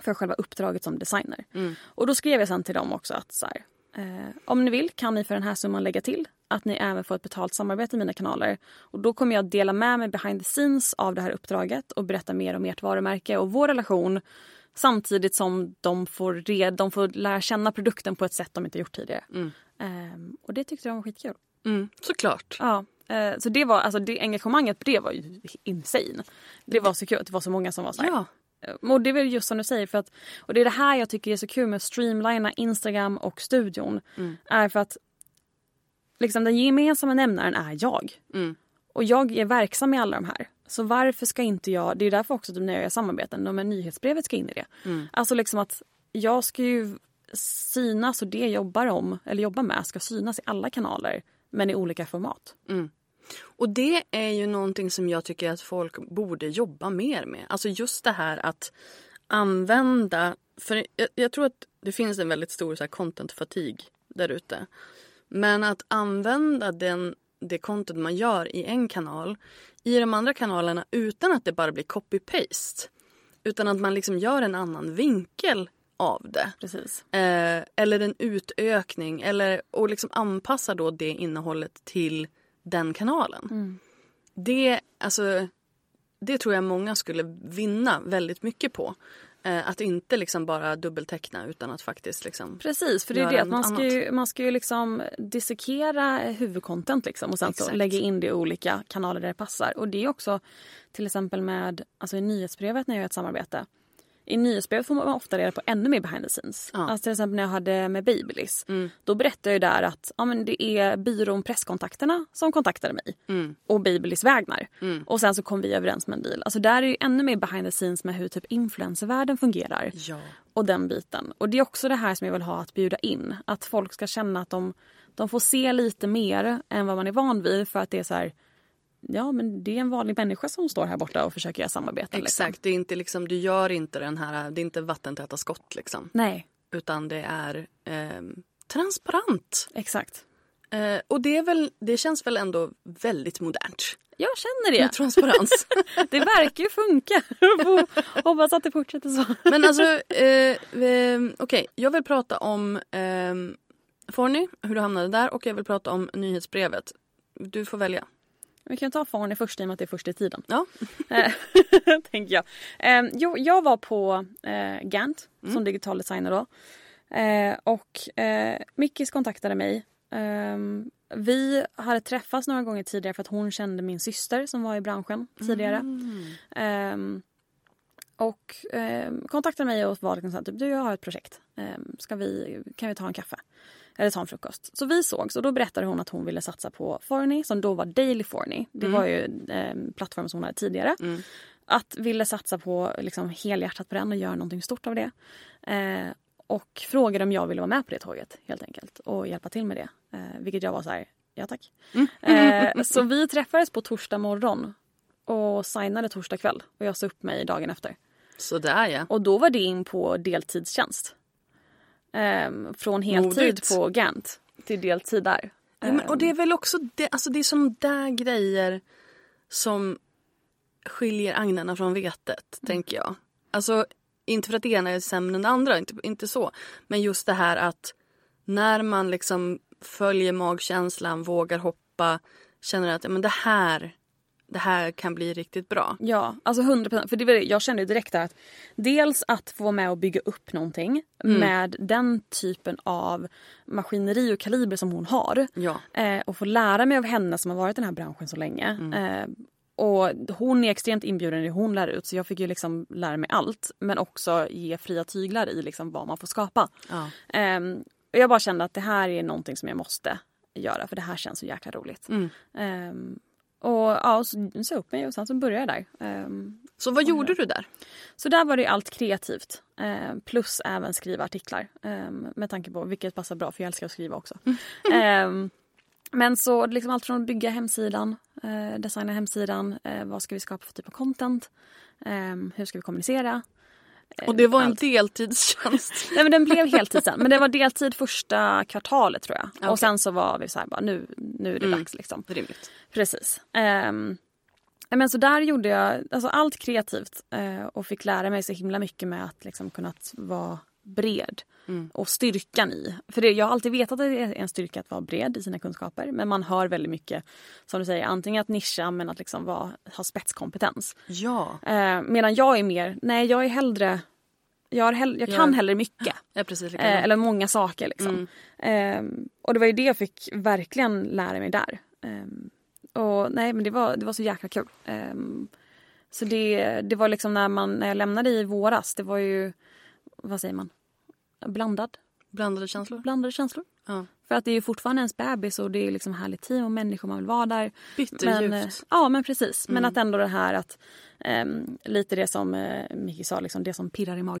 För själva uppdraget som designer. Och då skrev jag sen till dem också att så här, eh, om ni vill kan ni för den här summan lägga till att ni även får ett betalt samarbete i mina kanaler. Och då kommer jag dela med mig behind the scenes av det här uppdraget och berätta mer om ert varumärke och vår relation samtidigt som de får, red, de får lära känna produkten på ett sätt de inte gjort tidigare. Ehm, och det tyckte de var skitkul. Mm, såklart. Ja, eh, så det var, alltså det engagemanget på det var ju insane. Det var så kul att det var så många som var så här. Ja. Eh, Och det är väl just som du säger för att, och det är det här jag tycker är så kul med att streamlina Instagram och studion. Är för att liksom den gemensamma nämnaren är jag. Mm. Och jag är verksam i alla de här. Så varför ska inte jag, det är därför också när jag gör samarbeten, de nyhetsbrevet ska in i det. Alltså liksom att jag ska ju synas och det jag jobbar om, eller jobbar med, ska synas i alla kanaler. Men i olika format. Och det är ju någonting som jag tycker att folk borde jobba mer med. Alltså just det här att använda... För jag, jag tror att det finns en väldigt stor så här content fatigue där ute. Men att använda den, det content man gör i en kanal i de andra kanalerna utan att det bara blir copy-paste. Utan att man liksom gör en annan vinkel av det. Eh, eller en utökning eller, och liksom anpassa då det innehållet till den kanalen. Det, alltså, det tror jag många skulle vinna väldigt mycket på. Eh, att inte liksom bara dubbelteckna utan att faktiskt liksom... Precis, för det är det att man ska, ju, man ska ju liksom dissekera huvudcontent liksom och sen så lägga in det i olika kanaler där det passar. Och det är också till exempel med alltså i nyhetsbrevet när jag gör ett samarbete. I nyhetsbrevet får man ofta reda på ännu mer behind the scenes. Ja. Alltså till exempel när jag hade med Babyliss. Då berättade jag där att ja, men det är byrån Presskontakterna som kontaktade mig. Och Babyliss vägnar. Och sen så kom vi överens med en deal. Alltså där är ju ännu mer behind the scenes med hur typ influencervärlden fungerar Ja. och den biten. Och det är också det här som jag vill ha att bjuda in. Att folk ska känna att de, de får se lite mer än vad man är van vid för att det är så här Ja men det är en vanlig människa som står här borta och försöker göra samarbeten. Liksom. Exakt, det är inte liksom, du gör inte den här, det är inte vattentäta skott liksom. Nej, Utan det är ehm, transparent. exakt. Eh, och det, är väl, det känns väl ändå väldigt modernt Jag känner det. med transparens. Det verkar ju funka. Hoppas att det fortsätter så. Men alltså, eh, eh, okej, jag vill prata om eh, Forny, hur du hamnade där och jag vill prata om nyhetsbrevet. Du får välja. Vi kan ta Farney först i och med att det är först i tiden. Ja. Eh, Tänker jag. Eh, jo, jag var på eh, Gant som digital designer då. Eh, och eh, Mickis kontaktade mig. Ehm, vi hade träffats några gånger tidigare för att hon kände min syster som var i branschen tidigare. Ehm, och ehm, kontaktade mig och var liksom så här, typ, du jag har ett projekt. Ska vi, kan vi ta en kaffe? Eller ta en frukost. Så vi sågs och då berättade hon att hon ville satsa på Forny som då var Daily Forny. Det var ju eh, plattformen som hon hade tidigare. Att ville satsa på liksom, helhjärtat på den och göra någonting stort av det. Eh, och frågade om jag ville vara med på det tåget helt enkelt och hjälpa till med det. Eh, vilket jag var så här, ja tack. Eh, så vi träffades på torsdag morgon och signade torsdag kväll och jag sa upp mig dagen efter. Sådär ja. Och då var det in på deltidstjänst. Ehm, från heltid Modigt. på Gant till deltid där. Ja, men, och det är väl också det, alltså det är såna där grejer som skiljer agnarna från vetet, tänker jag. Alltså, inte för att det ena är sämre än det andra, inte, inte så. Men just det här att när man liksom följer magkänslan, vågar hoppa, känner att men det här det här kan bli riktigt bra. Ja, alltså 100%. För det var det, jag kände direkt att dels att få vara med och bygga upp någonting med den typen av maskineri och kaliber som hon har. Ja. Eh, och få lära mig av henne som har varit i den här branschen så länge. Eh, och hon är extremt inbjuden i det hon lär ut så jag fick ju liksom lära mig allt. Men också ge fria tyglar i liksom vad man får skapa. Ja. Ehm, och jag bara kände att det här är någonting som jag måste göra för det här känns så jäkla roligt. Ehm, och ja, så jag upp mig och sen så började jag där. Ehm, Så vad gjorde du där? så där var det allt kreativt. Eh, plus även skriva artiklar. Eh, med tanke på vilket passar bra för jag älskar att skriva också. eh, men så liksom allt från att bygga hemsidan, eh, designa hemsidan, eh, vad ska vi skapa för typ av content, hur ska vi kommunicera. Eh, Och det var en allt. deltidstjänst. Nej men den blev heltid sen. Men det var deltid första kvartalet tror jag. Okej. Och sen så var vi så här bara nu, nu är det Mm. dags liksom. Rimligt. Precis. Um, men så där gjorde jag alltså allt kreativt eh, och fick lära mig så himla mycket med att liksom kunna vara bred. Och styrkan i. För det, jag har alltid vetat att det är en styrka att vara bred i sina kunskaper. Men man hör väldigt mycket, som du säger, antingen att nischa men att liksom vara, ha spetskompetens. Ja. Eh, medan jag är mer, nej jag är hellre, jag, hell, jag kan Ja. hellre mycket. Är precis Eh, eller många saker liksom. Ehm, och det var ju det jag fick verkligen lära mig där. Ehm, och nej men det var, det var så jäkla kul. Ehm, så det, det var liksom när, man, när jag lämnade i våras, det var ju, vad säger man, blandad, Blandade känslor. blandade känslor. Ja. För att det är ju fortfarande ens bebis och det är liksom härligt team och människor man vill vara där. Bitterljuvt. Men, eh, ja men precis. Men att ändå det här att ehm, lite det som eh, Micke sa, liksom, det som pirrar i magen.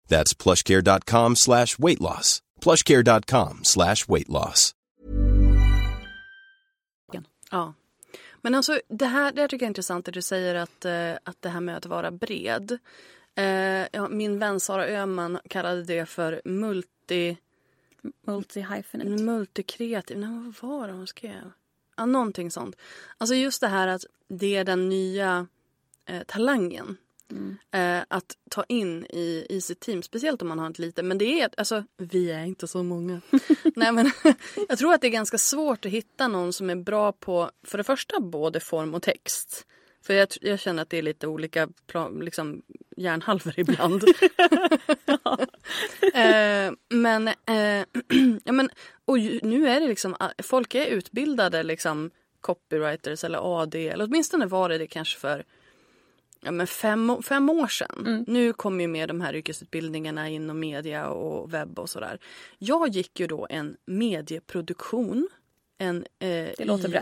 That's plushcare.com slash weight loss. plushcare.com slash weight loss. Ja. Men alltså det här, det här tycker jag är intressant det du säger att, eh, att det här med att vara bred. Eh, ja, min vän Sara Öhman kallade det för multi, Multi-hyphenate. multikreativ. Nej, vad var det hon skrev? Ja, någonting sånt. Alltså just det här att det är den nya eh, talangen. Eh, att ta in i, i sitt team, speciellt om man har ett litet. Men det är, alltså vi är inte så många. Nej men jag tror att det är ganska svårt att hitta någon som är bra på, för det första både form och text. För jag, jag känner att det är lite olika liksom, hjärnhalvor ibland. eh, men, eh, ja, men och ju, nu är det liksom, folk är utbildade liksom copywriters eller AD eller åtminstone var det det kanske för ja, men fem, fem år sedan. Mm. Nu kommer ju med de här yrkesutbildningarna inom media och webb och sådär. Jag gick ju då en medieproduktion en eh.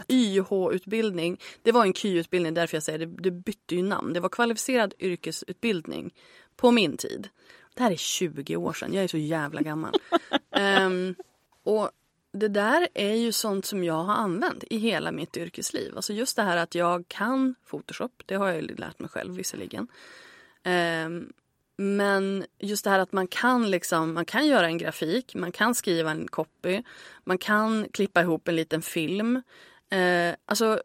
YH-utbildning. Det var en KY-utbildning, därför jag säger det, det bytte ju namn. Det var kvalificerad yrkesutbildning på min tid. Det här är 20 år sedan, jag är så jävla gammal. Ehm, och det där är ju sånt som jag har använt i hela mitt yrkesliv. Alltså just det här att jag kan Photoshop, det har jag ju lärt mig själv visserligen. Um, men just det här att man kan liksom, man kan göra en grafik, man kan skriva en copy, man kan klippa ihop en liten film. Eh, alltså,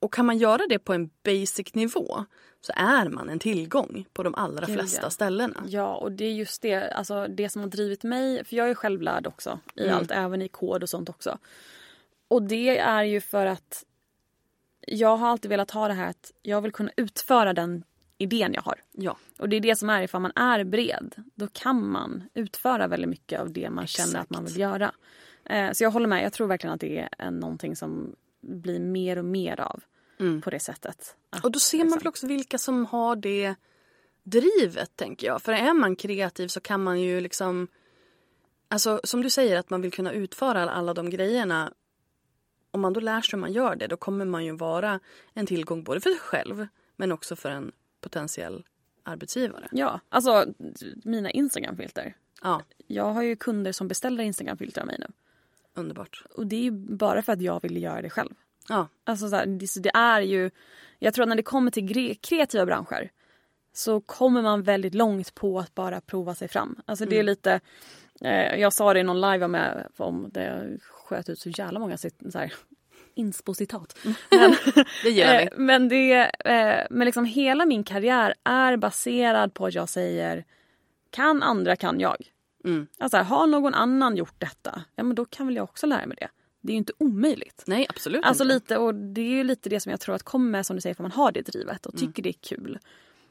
och kan man göra det på en basic nivå så är man en tillgång på de allra Gud, flesta ja. ställena. Ja, och det är just det, alltså det som har drivit mig, för jag är självlärd också i Mm. allt, även i kod och sånt också. Och det är ju för att jag har alltid velat ha det här att jag vill kunna utföra den idén jag har. Ja, Och det är det som är, ifall man är bred, då kan man utföra väldigt mycket av det man känner att man Exakt. vill göra. Eh, så jag håller med, jag tror verkligen att det är en, någonting som blir mer och mer av på det sättet. Att, Mm. och då ser man liksom- väl också vilka som har det drivet tänker jag. För är man kreativ så kan man ju liksom Alltså som du säger att man vill kunna utföra alla de grejerna. Om man då lär sig hur man gör det då kommer man ju vara en tillgång både för sig själv men också för en potentiell arbetsgivare. Ja, alltså mina Instagramfilter. Ja, Jag har ju kunder som beställer Instagramfilter av mig nu. underbart. Och det är ju bara för att jag vill göra det själv. Ja, Alltså så här, det, så det är ju... Jag tror att när det kommer till kreativa branscher så kommer man väldigt långt på att bara prova sig fram. Alltså det är lite... Eh, jag sa det i någon live jag med om det jag sköt ut så jävla många så här, inspo-citat. Men, det gillar vi. eh, men, det, eh, men liksom hela min karriär är baserad på att jag säger kan andra kan jag. Mm. Alltså har någon annan gjort detta, ja men då kan väl jag också lära mig det. Det är ju inte omöjligt. Nej, absolut Alltså inte. lite, och det är ju lite det som jag tror att kommer som du säger för man har det drivet Mm. och tycker det är kul.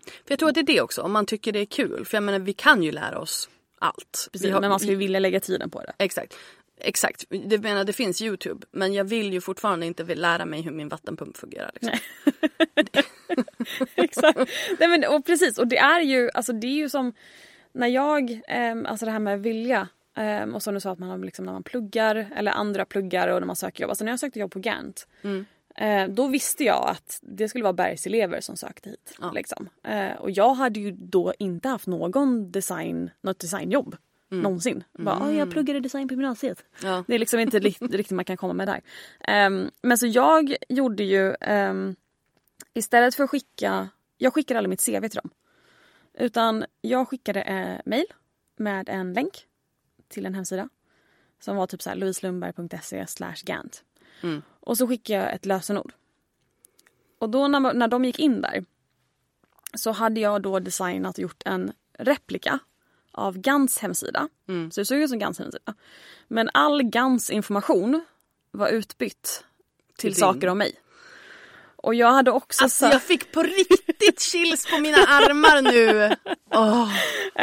För jag tror att det är det också, om man tycker det är kul. För jag menar, vi kan ju lära oss allt. Precis, har- men man ju vilja lägga tiden på det. Exakt. Exakt. Det, menar, det finns Youtube. Men jag vill ju fortfarande inte lära mig hur min vattenpump fungerar. Liksom. Exakt. Nej, men, och precis, och det är ju, alltså det är ju som när jag, ehm, alltså det här med vilja ehm, och som du sa att man har liksom när man pluggar eller andra pluggar och när man söker jobb. Alltså när jag sökte jobb på Gant eh, då visste jag att det skulle vara bergselever som sökte hit. Liksom. Eh, och jag hade ju då inte haft någon design, något designjobb någonsin. Bara, "Ah, jag pluggade design på gymnasiet. Ja. Det är liksom inte riktigt man kan komma med där. Ehm, men så jag gjorde ju ehm, istället för att skicka, jag skickade aldrig mitt CV till dem. Utan jag skickade eh, mail med en länk till en hemsida. Som var typ så här louiselundberg.se slash Gant. Och så skickade jag ett lösenord. Och då när, när de gick in där så hade jag då designat och gjort en replika av Gans hemsida. Så det såg ut som Gans hemsida. Men all Gans information var utbytt till, Till saker om mig. Och jag hade också... Alltså så- jag fick på riktigt chills på mina armar nu. Åh.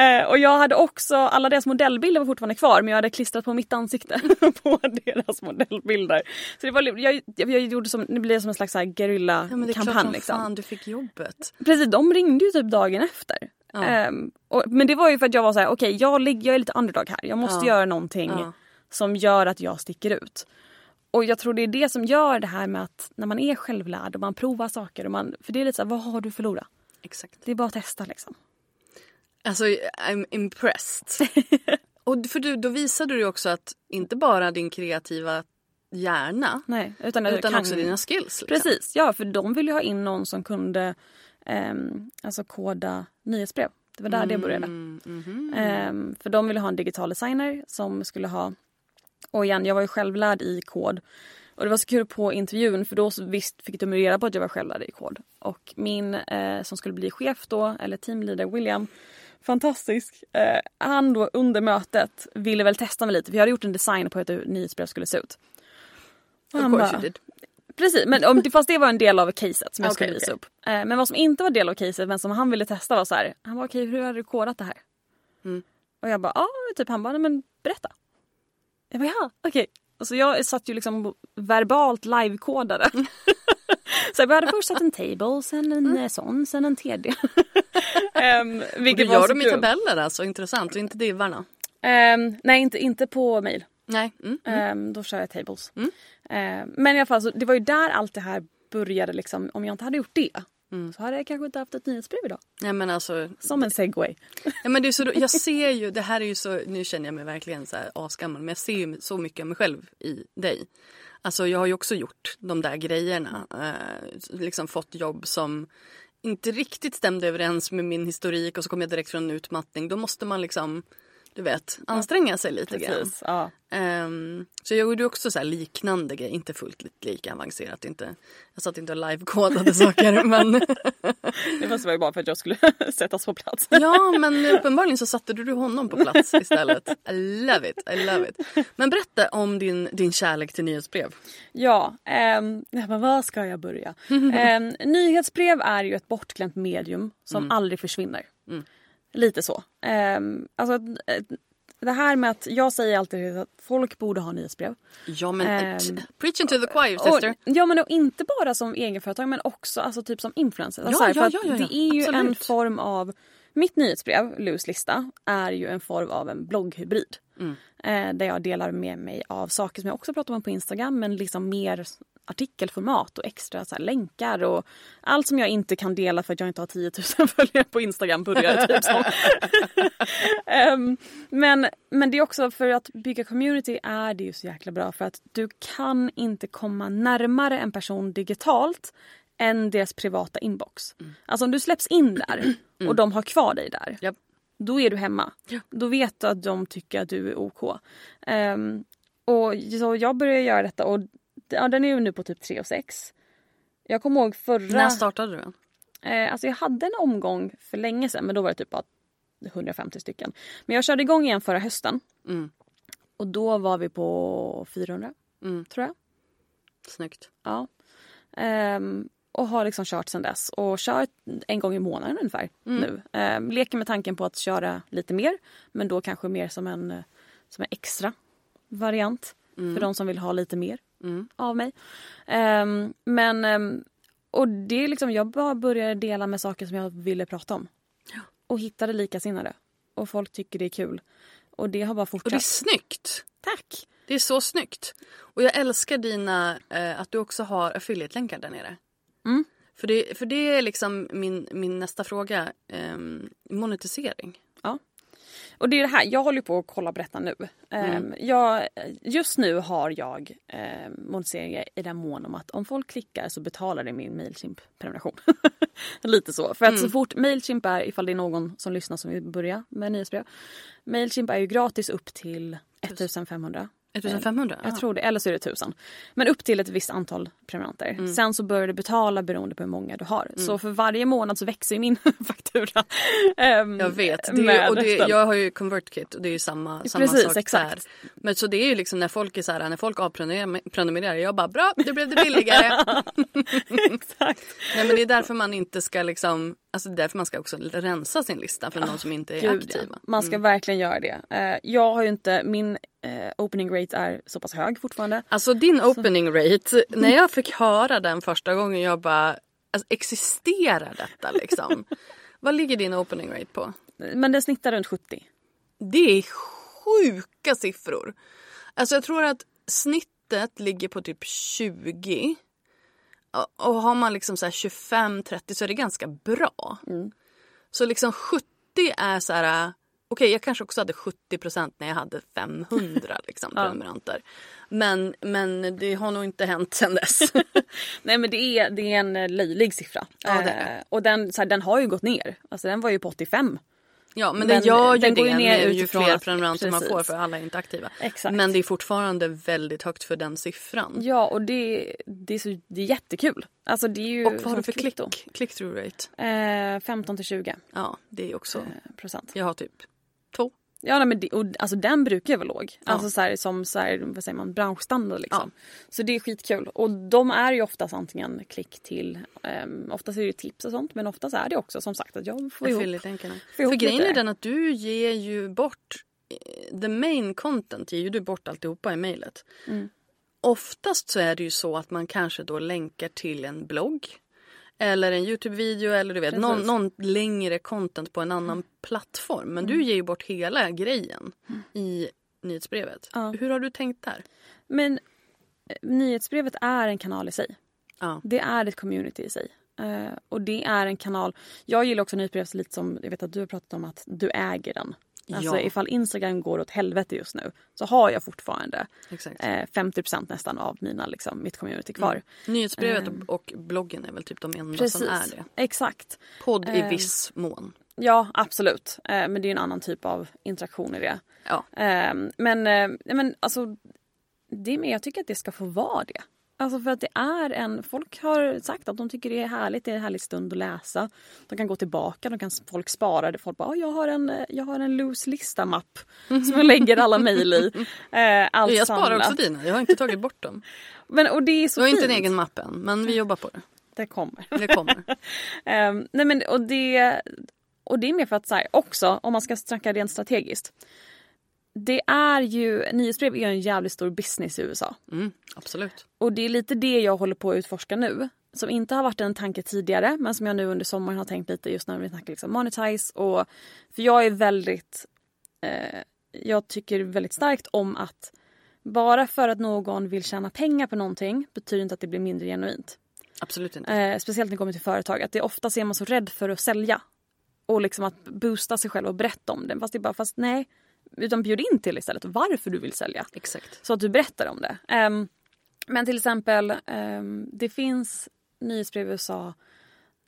Eh, och jag hade också, alla deras modellbilder var fortfarande kvar men jag hade klistrat på mitt ansikte på deras modellbilder. Så det var, jag, jag, jag gjorde som, det blev som en slags här Ja, klart som liksom. fan du fick jobbet. Precis, de ringde ju typ dagen efter. Ja. Ehm, och, men det var ju för att jag var så här: okej jag, ligger- jag är lite underdog här. Jag måste Ja. göra någonting som gör att jag sticker ut. Och jag tror det är det som gör det här med att när man är självlärd och man provar saker och man, för det är lite så här, vad har du förlorat? Exakt. Det är bara att testa liksom. Alltså I'm impressed. Och för du, då visade du också att inte bara din kreativa hjärna Nej, utan, utan kan- också dina skills. Liksom. Precis, ja för de ville ju ha in någon som kunde ehm, alltså koda nyhetsbrev. Det var där det började. Mm, mhm. Ehm, för de ville ha en digital designer som skulle ha, och igen jag var ju självlärd i kod. Och det var så kul på intervjun för då visst fick de reda på att jag var självlärd i kod. Och min eh, som skulle bli chef då, eller teamleader William, fantastisk. Eh, han då under mötet ville väl testa mig lite för jag hade gjort en design på hur ett nyhetsbrev skulle se ut. Och han bara-. Precis, men om, fast det var en del av caset som jag skulle Okej, visa okej. upp. Eh, men vad som inte var del av caset men som han ville testa var så här. Han var okej hur har du kodat det här? Mm. Och jag bara ja, typ han bara nej, men berätta. Jag bara ja, okej. Och så jag satt ju liksom verbalt livekodade. så jag hade först satt en table, sen en mm. sån, sen en TD. um, Och du vilket var gör så dem i tabeller alltså, intressant. Och inte divarna. Ehm, nej, inte, inte på mail. Nej. Mm. Ehm, då kör jag tables. Mm. Ehm, men i alla fall, så, det var ju där allt det här började. Liksom, om jag inte hade gjort det Mm. så hade jag kanske inte haft ett nyhetsbrev idag. Nej men alltså. Som en segway. Ja, men det är så, jag ser ju, det här är ju så, nu känner jag mig verkligen så här asgammal men jag ser ju så mycket av mig själv i dig. Alltså jag har ju också gjort de där grejerna. Eh, liksom fått jobb som inte riktigt stämde överens med min historik och så kom jag direkt från en utmattning. Då måste man liksom, du vet, anstränga sig lite grann. Precis. Ja. Ehm, så jag gjorde också så liknande grejer, inte fullt li- lika avancerat. Inte, jag satt inte och livekodade saker men Det var ju bara för att jag skulle sättas på plats. ja men uppenbarligen så satte du honom på plats istället. I love it, I love it. Men berätta om din, din kärlek till nyhetsbrev. Ja, jag bara, var ska jag börja? Ehm, nyhetsbrev är ju ett bortglömt medium som aldrig försvinner. Lite så. Ehm, alltså, eh, det här med att jag säger alltid att folk borde ha nyhetsbrev. Ja men Ehm, t- preaching to the choir sister. Och, ja men och inte bara som egenföretag men också alltså, typ som influencer. Alltså, Ja, för ja, ja, ja, ja. Det är ju en Absolut. form av, mitt nyhetsbrev, Lus lista, är ju en form av en blogghybrid. Mm. Eh, där jag delar med mig av saker som jag också pratar om på Instagram men liksom mer artikelformat och extra så länkar och allt som jag inte kan dela för att jag inte har 10 000 följare på Instagram börjar typ som. Ehm, men, men det är också för att bygga community är det ju så jäkla bra för att du kan inte komma närmare en person digitalt än deras privata inbox. Alltså om du släpps in där och de har kvar dig där. Japp. Då är du hemma. Då vet du att de tycker att du är OK. Ehm, och så jag började göra detta och ja, den är ju nu på typ 3 och 6. Jag kommer ihåg förra... När startade du den? Eh, alltså jag hade en omgång för länge sedan men då var det typ bara 150 stycken. Men jag körde igång igen förra hösten. Mm. Och då var vi på 400 Mm. tror jag. Snyggt. Ja. Ehm, och har liksom kört sedan dess och kör en gång i månaden ungefär nu. Ehm, leker med tanken på att köra lite mer men då kanske mer som en, eh, som en extra variant för de som vill ha lite mer Mm. av mig. Ehm, men ehm, och det är liksom, jag bara började dela med saker som jag ville prata om. Och hittade likasinnade. Och folk tycker det är kul. Och det har bara Och fortsatt. det är snyggt. Tack! Det är så snyggt. Och jag älskar dina, eh, att du också har affiliate-länkar där nere. Mm. För, det, för det är liksom min, min nästa fråga. ehm, monetisering. Och det är det här, jag håller på att kolla på detta nu. Ehm, jag, just nu har jag eh, monetisering i den mån om att om folk klickar så betalar det min Mailchimp-prenumeration. Lite så. För att så fort Mailchimp är, ifall det är någon som lyssnar som vill börja med nyhetsbrev. Mailchimp är ju gratis upp till 1500. 1500? Jag tror det, eller så är det 1000. Men upp till ett visst antal prenumeranter. Mm. Sen så börjar du betala beroende på hur många du har. Så för varje månad så växer min faktura. Ehm, Jag vet. Det är och det, jag har ju ConvertKit och det är ju samma, samma Precis, sak exakt. där. Men så det är ju liksom när folk är så här, när folk avprenumererar, prenumererar, jag bara bra, det blev det billigare. Exakt. Nej men det är därför man inte ska liksom, alltså därför man ska också rensa sin lista för de som inte är Gud, aktiva. Man ska verkligen göra det. Eh, jag har ju inte, min eh, opening rate är så pass hög fortfarande. Alltså din opening rate, när jag fick höra den första gången jag bara, alltså, existerar detta liksom? Vad ligger din opening rate på? Men den snittar runt 70. Det är sjuka siffror. Alltså jag tror att snittet ligger på typ 20. Och- har man liksom så här 25-30 så är det ganska bra. Så liksom 70 är så här... Okej, jag kanske också hade 70% när jag hade 500 liksom, prenumeranter. Men, men det har nog inte hänt sen dess. Nej men det är, det är en löjlig siffra. Ja. Eh, och den, så här, den har ju gått ner. Alltså den var ju på 85 Ja men den gör ju den det går ju ner ju utifrån fler prenumeranter man får för alla är inte aktiva. Exakt. Men det är fortfarande väldigt högt för den siffran. Ja och det, det, är, så, det är jättekul. Alltså det är ju Och vad har du för klick? Click-through rate? Eh, 15 till 20 Ja det är också. procent. Jag har typ två. Ja nej, men det, och, alltså den brukar vara låg. Ja. Alltså så här, som så här, vad säger man, branschstandard liksom. Så det är skitkul. Och de är ju oftast antingen klick till, um, oftast är det tips och sånt men oftast är det också som sagt att jag får ihop. Får ihop För grejen lite. är den att du ger ju bort eh, the main content ger ju du bort alltihopa i mejlet. Mm. Oftast så är det ju så att man kanske då länkar till en blogg eller en Youtube-video eller du vet någon, Precis. någon längre content på en annan plattform. Men du ger ju bort hela grejen i nyhetsbrevet. Ja. Hur har du tänkt där? Men eh, nyhetsbrevet är en kanal i sig. Ja. Det är ett community i sig. Eh, och det är en kanal. Jag gillar också nyhetsbrevet lite som jag vet att du har pratat om att du äger den. Alltså Ja. ifall Instagram går åt helvete just nu så har jag fortfarande Exakt. eh, 50% nästan av mina, liksom, mitt community kvar. Nyhetsbrevet Ehm. och, bloggen är väl typ de enda Precis, som är det. exakt. Podd i Ehm. viss mån. Ja absolut. Eh, men det är en annan typ av interaktion i det. Ja. Eh, men, eh, men alltså det är mer, jag tycker att det ska få vara det. Alltså för att det är en, folk har sagt att de tycker det är härligt, det är en härlig stund att läsa. De kan gå tillbaka, de kan, folk spara det. Folk bara, "Ah, jag har en, eh, jag har en loose lista-mapp som jag lägger alla mejl i. Eh, allt Jag sparar samlat. också dina, jag har inte tagit bort dem. Men, och det är så Du har inte en fint. egen mapp än, men vi jobbar på det. Det kommer. Det kommer. Ehm, nej men och det, och det är mer för att så här, också om man ska snacka rent strategiskt. Det är ju, nyhetsbrev är ju en jävligt stor business i USA. Mm, absolut. Och det är lite det jag håller på att utforska nu. Som inte har varit en tanke tidigare men som jag nu under sommaren har tänkt lite just när vi snackar liksom monetize. Och, för jag är väldigt, eh, jag tycker väldigt starkt om att bara för att någon vill tjäna pengar på någonting betyder inte att det blir mindre genuint. Absolut inte. Eh, speciellt när det kommer till företag. Att det ofta är man så rädd för att sälja. Och liksom att boosta sig själv och berätta om det. Fast det är bara, fast nej. Utan bjud in till istället varför du vill sälja. Exakt. Så att du berättar om det. Ehm, men till exempel, ehm, det finns nyhetsbrev i USA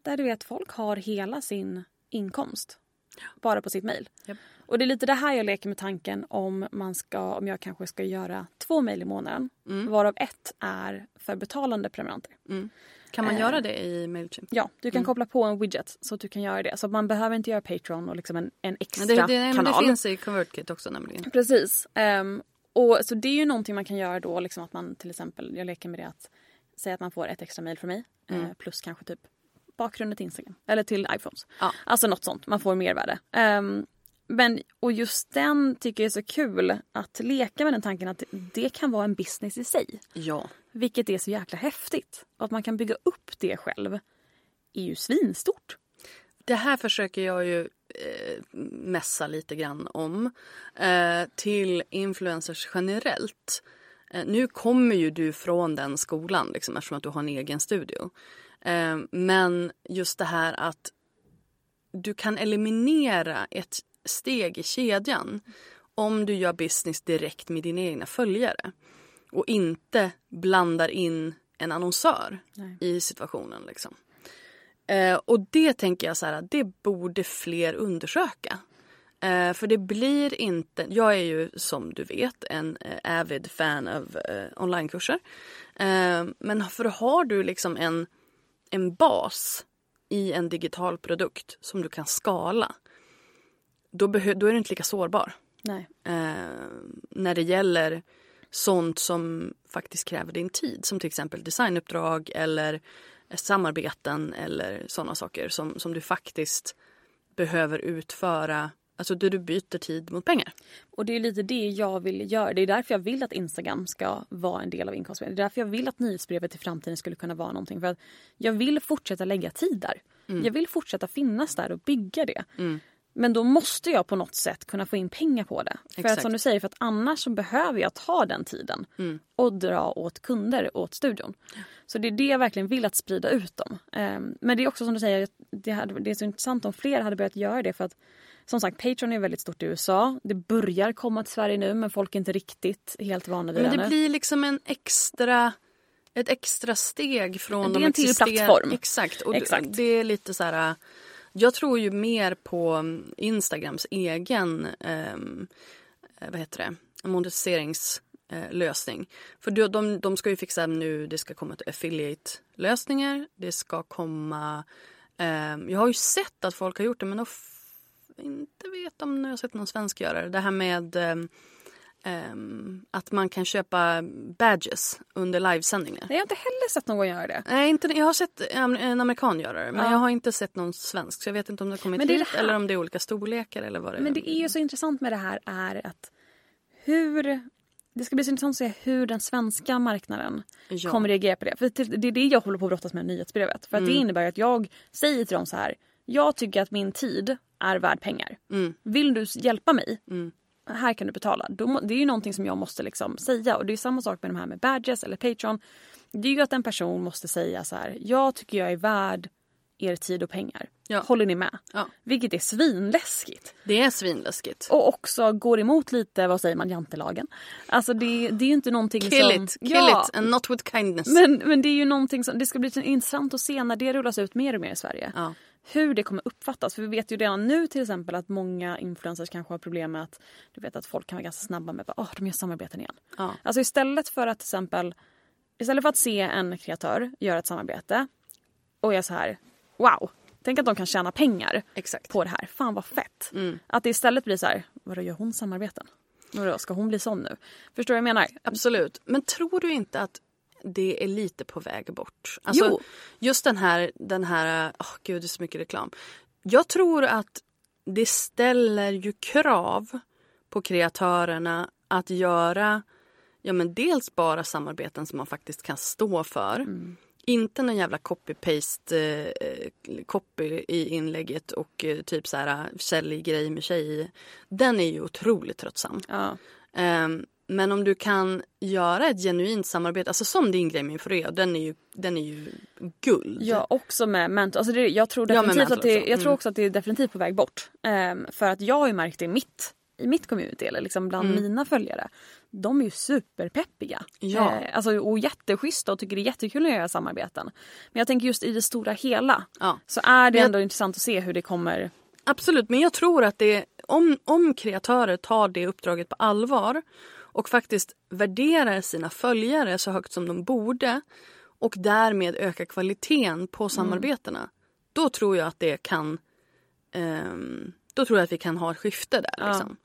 där du vet folk har hela sin inkomst bara på sitt mejl. Japp. Och det är lite det här jag leker med tanken om man ska, om jag kanske ska göra två mejl i månaden. Varav ett är för betalande prenumeranter. Kan man Eh. göra det i Mailchimp? Ja, du kan koppla på en widget så att du kan göra det. Så man behöver inte göra Patreon och liksom en, en extra det, det, kanal. det finns i ConvertKit också nämligen. Precis. Ehm, och, så det är ju någonting man kan göra då. Liksom att man till exempel, jag leker med det att säga att man får ett extra mail från mig. eh, plus kanske typ bakgrunden till Instagram. Eller till iPhones. Ja. Alltså något sånt. Man får mervärde. Ehm, men, och just den tycker jag är så kul. Att leka med den tanken att det kan vara en business i sig. Ja. Vilket är så jäkla häftigt. Och att man kan bygga upp det själv är ju svinstort. Det här försöker jag ju eh, mässa lite grann om eh, till influencers generellt. Eh, nu kommer ju du från den skolan liksom, eftersom att du har en egen studio. Eh, men just det här att du kan eliminera ett steg i kedjan om du gör business direkt med dina egna följare och inte blandar in en annonsör Nej. i situationen. Liksom. Eh, och det tänker jag så här, det borde fler undersöka. Eh, för det blir inte, jag är ju som du vet en eh, avid fan av eh, onlinekurser. Eh, men för har du liksom en, en bas i en digital produkt som du kan skala. Då, då är du inte lika sårbar. Nej. Eh, när det gäller sånt som faktiskt kräver din tid. Som till exempel designuppdrag eller samarbeten eller sådana saker som, som du faktiskt behöver utföra. Alltså du byter tid mot pengar. Och det är lite det jag vill göra. Det är därför jag vill att Instagram ska vara en del av inkomstbrevet. Det är därför jag vill att nyhetsbrevet i framtiden skulle kunna vara någonting. För att jag vill fortsätta lägga tid där. Jag vill fortsätta finnas där och bygga det. Men då måste jag på något sätt kunna få in pengar på det. För att Exakt. som du säger, för att annars så behöver jag ta den tiden och dra åt kunder åt studion. Så det är det jag verkligen vill att sprida ut dem. Ehm, Men det är också som du säger, det, det är så intressant om fler hade börjat göra det. För att som sagt, Patreon är väldigt stort i USA. Det börjar komma till Sverige nu men folk är inte riktigt helt vana vid Men det det ännu. blir liksom en extra ett extra steg från Det är de en till plattform. Exakt. Och Exakt. Det, det är lite så här jag tror ju mer på Instagrams egen ehm, eh, vad heter det? monetiseringslösning. För de, de, de ska ju fixa nu, det ska komma till affiliate-lösningar. Det ska komma... Eh, jag har ju sett att folk har gjort det men jag inte vet om jag har sett någon svensk göra det. Det här med eh, ehm, att man kan köpa badges under livesändningar. Jag har inte heller sett någon göra det. Nej, inte, jag har sett en amerikan göra det men Ja. jag har inte sett någon svensk. Så jag vet inte om det har kommit Men det är hit det eller om det är olika storlekar eller vad det Men det är ju så intressant med det här är att hur... Det ska bli så intressant att se hur den svenska marknaden Ja. kommer reagera på det. För det är det jag håller på att brottas med i nyhetsbrevet. För att Mm. det innebär att jag säger till dem så här. Jag tycker att min tid är värd pengar. Mm. Vill du hjälpa mig? Här kan du betala. Det är ju någonting som jag måste liksom säga. Och det är samma sak med de här med badges eller Patreon. Det är ju att en person måste säga så här. Jag tycker jag är värd er tid och pengar. Ja. Håller ni med? Ja. Vilket är svinläskigt. Det är svinläskigt. Och också går emot lite, vad säger man, jantelagen. Alltså det, det är ju inte någonting Kill som... it, kill ja, it and not with kindness. Men, men det är ju någonting som, det ska bli intressant att se när det rullas ut mer och mer i Sverige. Ja. Hur det kommer uppfattas. För vi vet ju redan nu till exempel att många influencers kanske har problem med att du vet att folk kan vara ganska snabba med att oh, de gör samarbeten igen. Ja. Alltså istället för att till exempel istället för att se en kreatör göra ett samarbete och jag så här wow, tänk att de kan tjäna pengar Exakt. på det här. Fan vad fett. Att det istället blir så här, vadå gör hon samarbeten? Vadå, ska hon bli sån nu? Förstår du vad jag menar? Absolut. Men tror du inte att det är lite på väg bort? Alltså, Jo. Just den här, den här, åh gud det är så mycket reklam. Jag tror att det ställer ju krav på kreatörerna att göra, ja men dels bara samarbeten som man faktiskt kan stå för. Inte någon jävla copy-paste eh, copy i inlägget och eh, typ så här sälj-grej med tjej i. Den är ju otroligt tröttsam. Ja. Ehm, men om du kan göra ett genuint samarbete, alltså som din grej med Infreo, den är ju, den är ju guld. Ja, också med mentor. Alltså det, jag tror Ja, definitivt mentor att det, jag tror Mm. också att det är definitivt på väg bort. Ehm, för att jag har ju märkt det i mitt, i mitt community, eller liksom bland Mm. mina följare. De är ju superpeppiga. Ja. Eh, alltså, och jätteschyssta och tycker det är jättekul att göra samarbeten. Men jag tänker just i det stora hela Ja. så är det jag- ändå intressant att se hur det kommer. Absolut, men jag tror att det, om, om kreatörer tar det uppdraget på allvar och faktiskt värderar sina följare så högt som de borde och därmed ökar kvaliteten på samarbetena. Då tror jag att det kan ehm, då tror jag att vi kan ha ett skifte där. Liksom.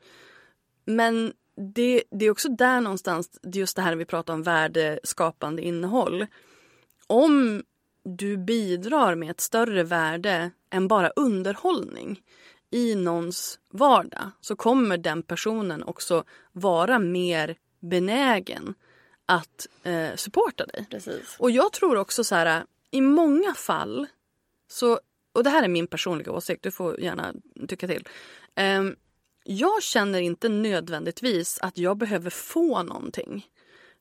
Men det, det är också där någonstans, just det här vi pratar om värdeskapande innehåll. Om du bidrar med ett större värde än bara underhållning i någons vardag så kommer den personen också vara mer benägen att eh, supporta dig. Precis. Och jag tror också så här, i många fall så, och det här är min personliga åsikt, du får gärna tycka till. Ehm, jag känner inte nödvändigtvis att jag behöver få någonting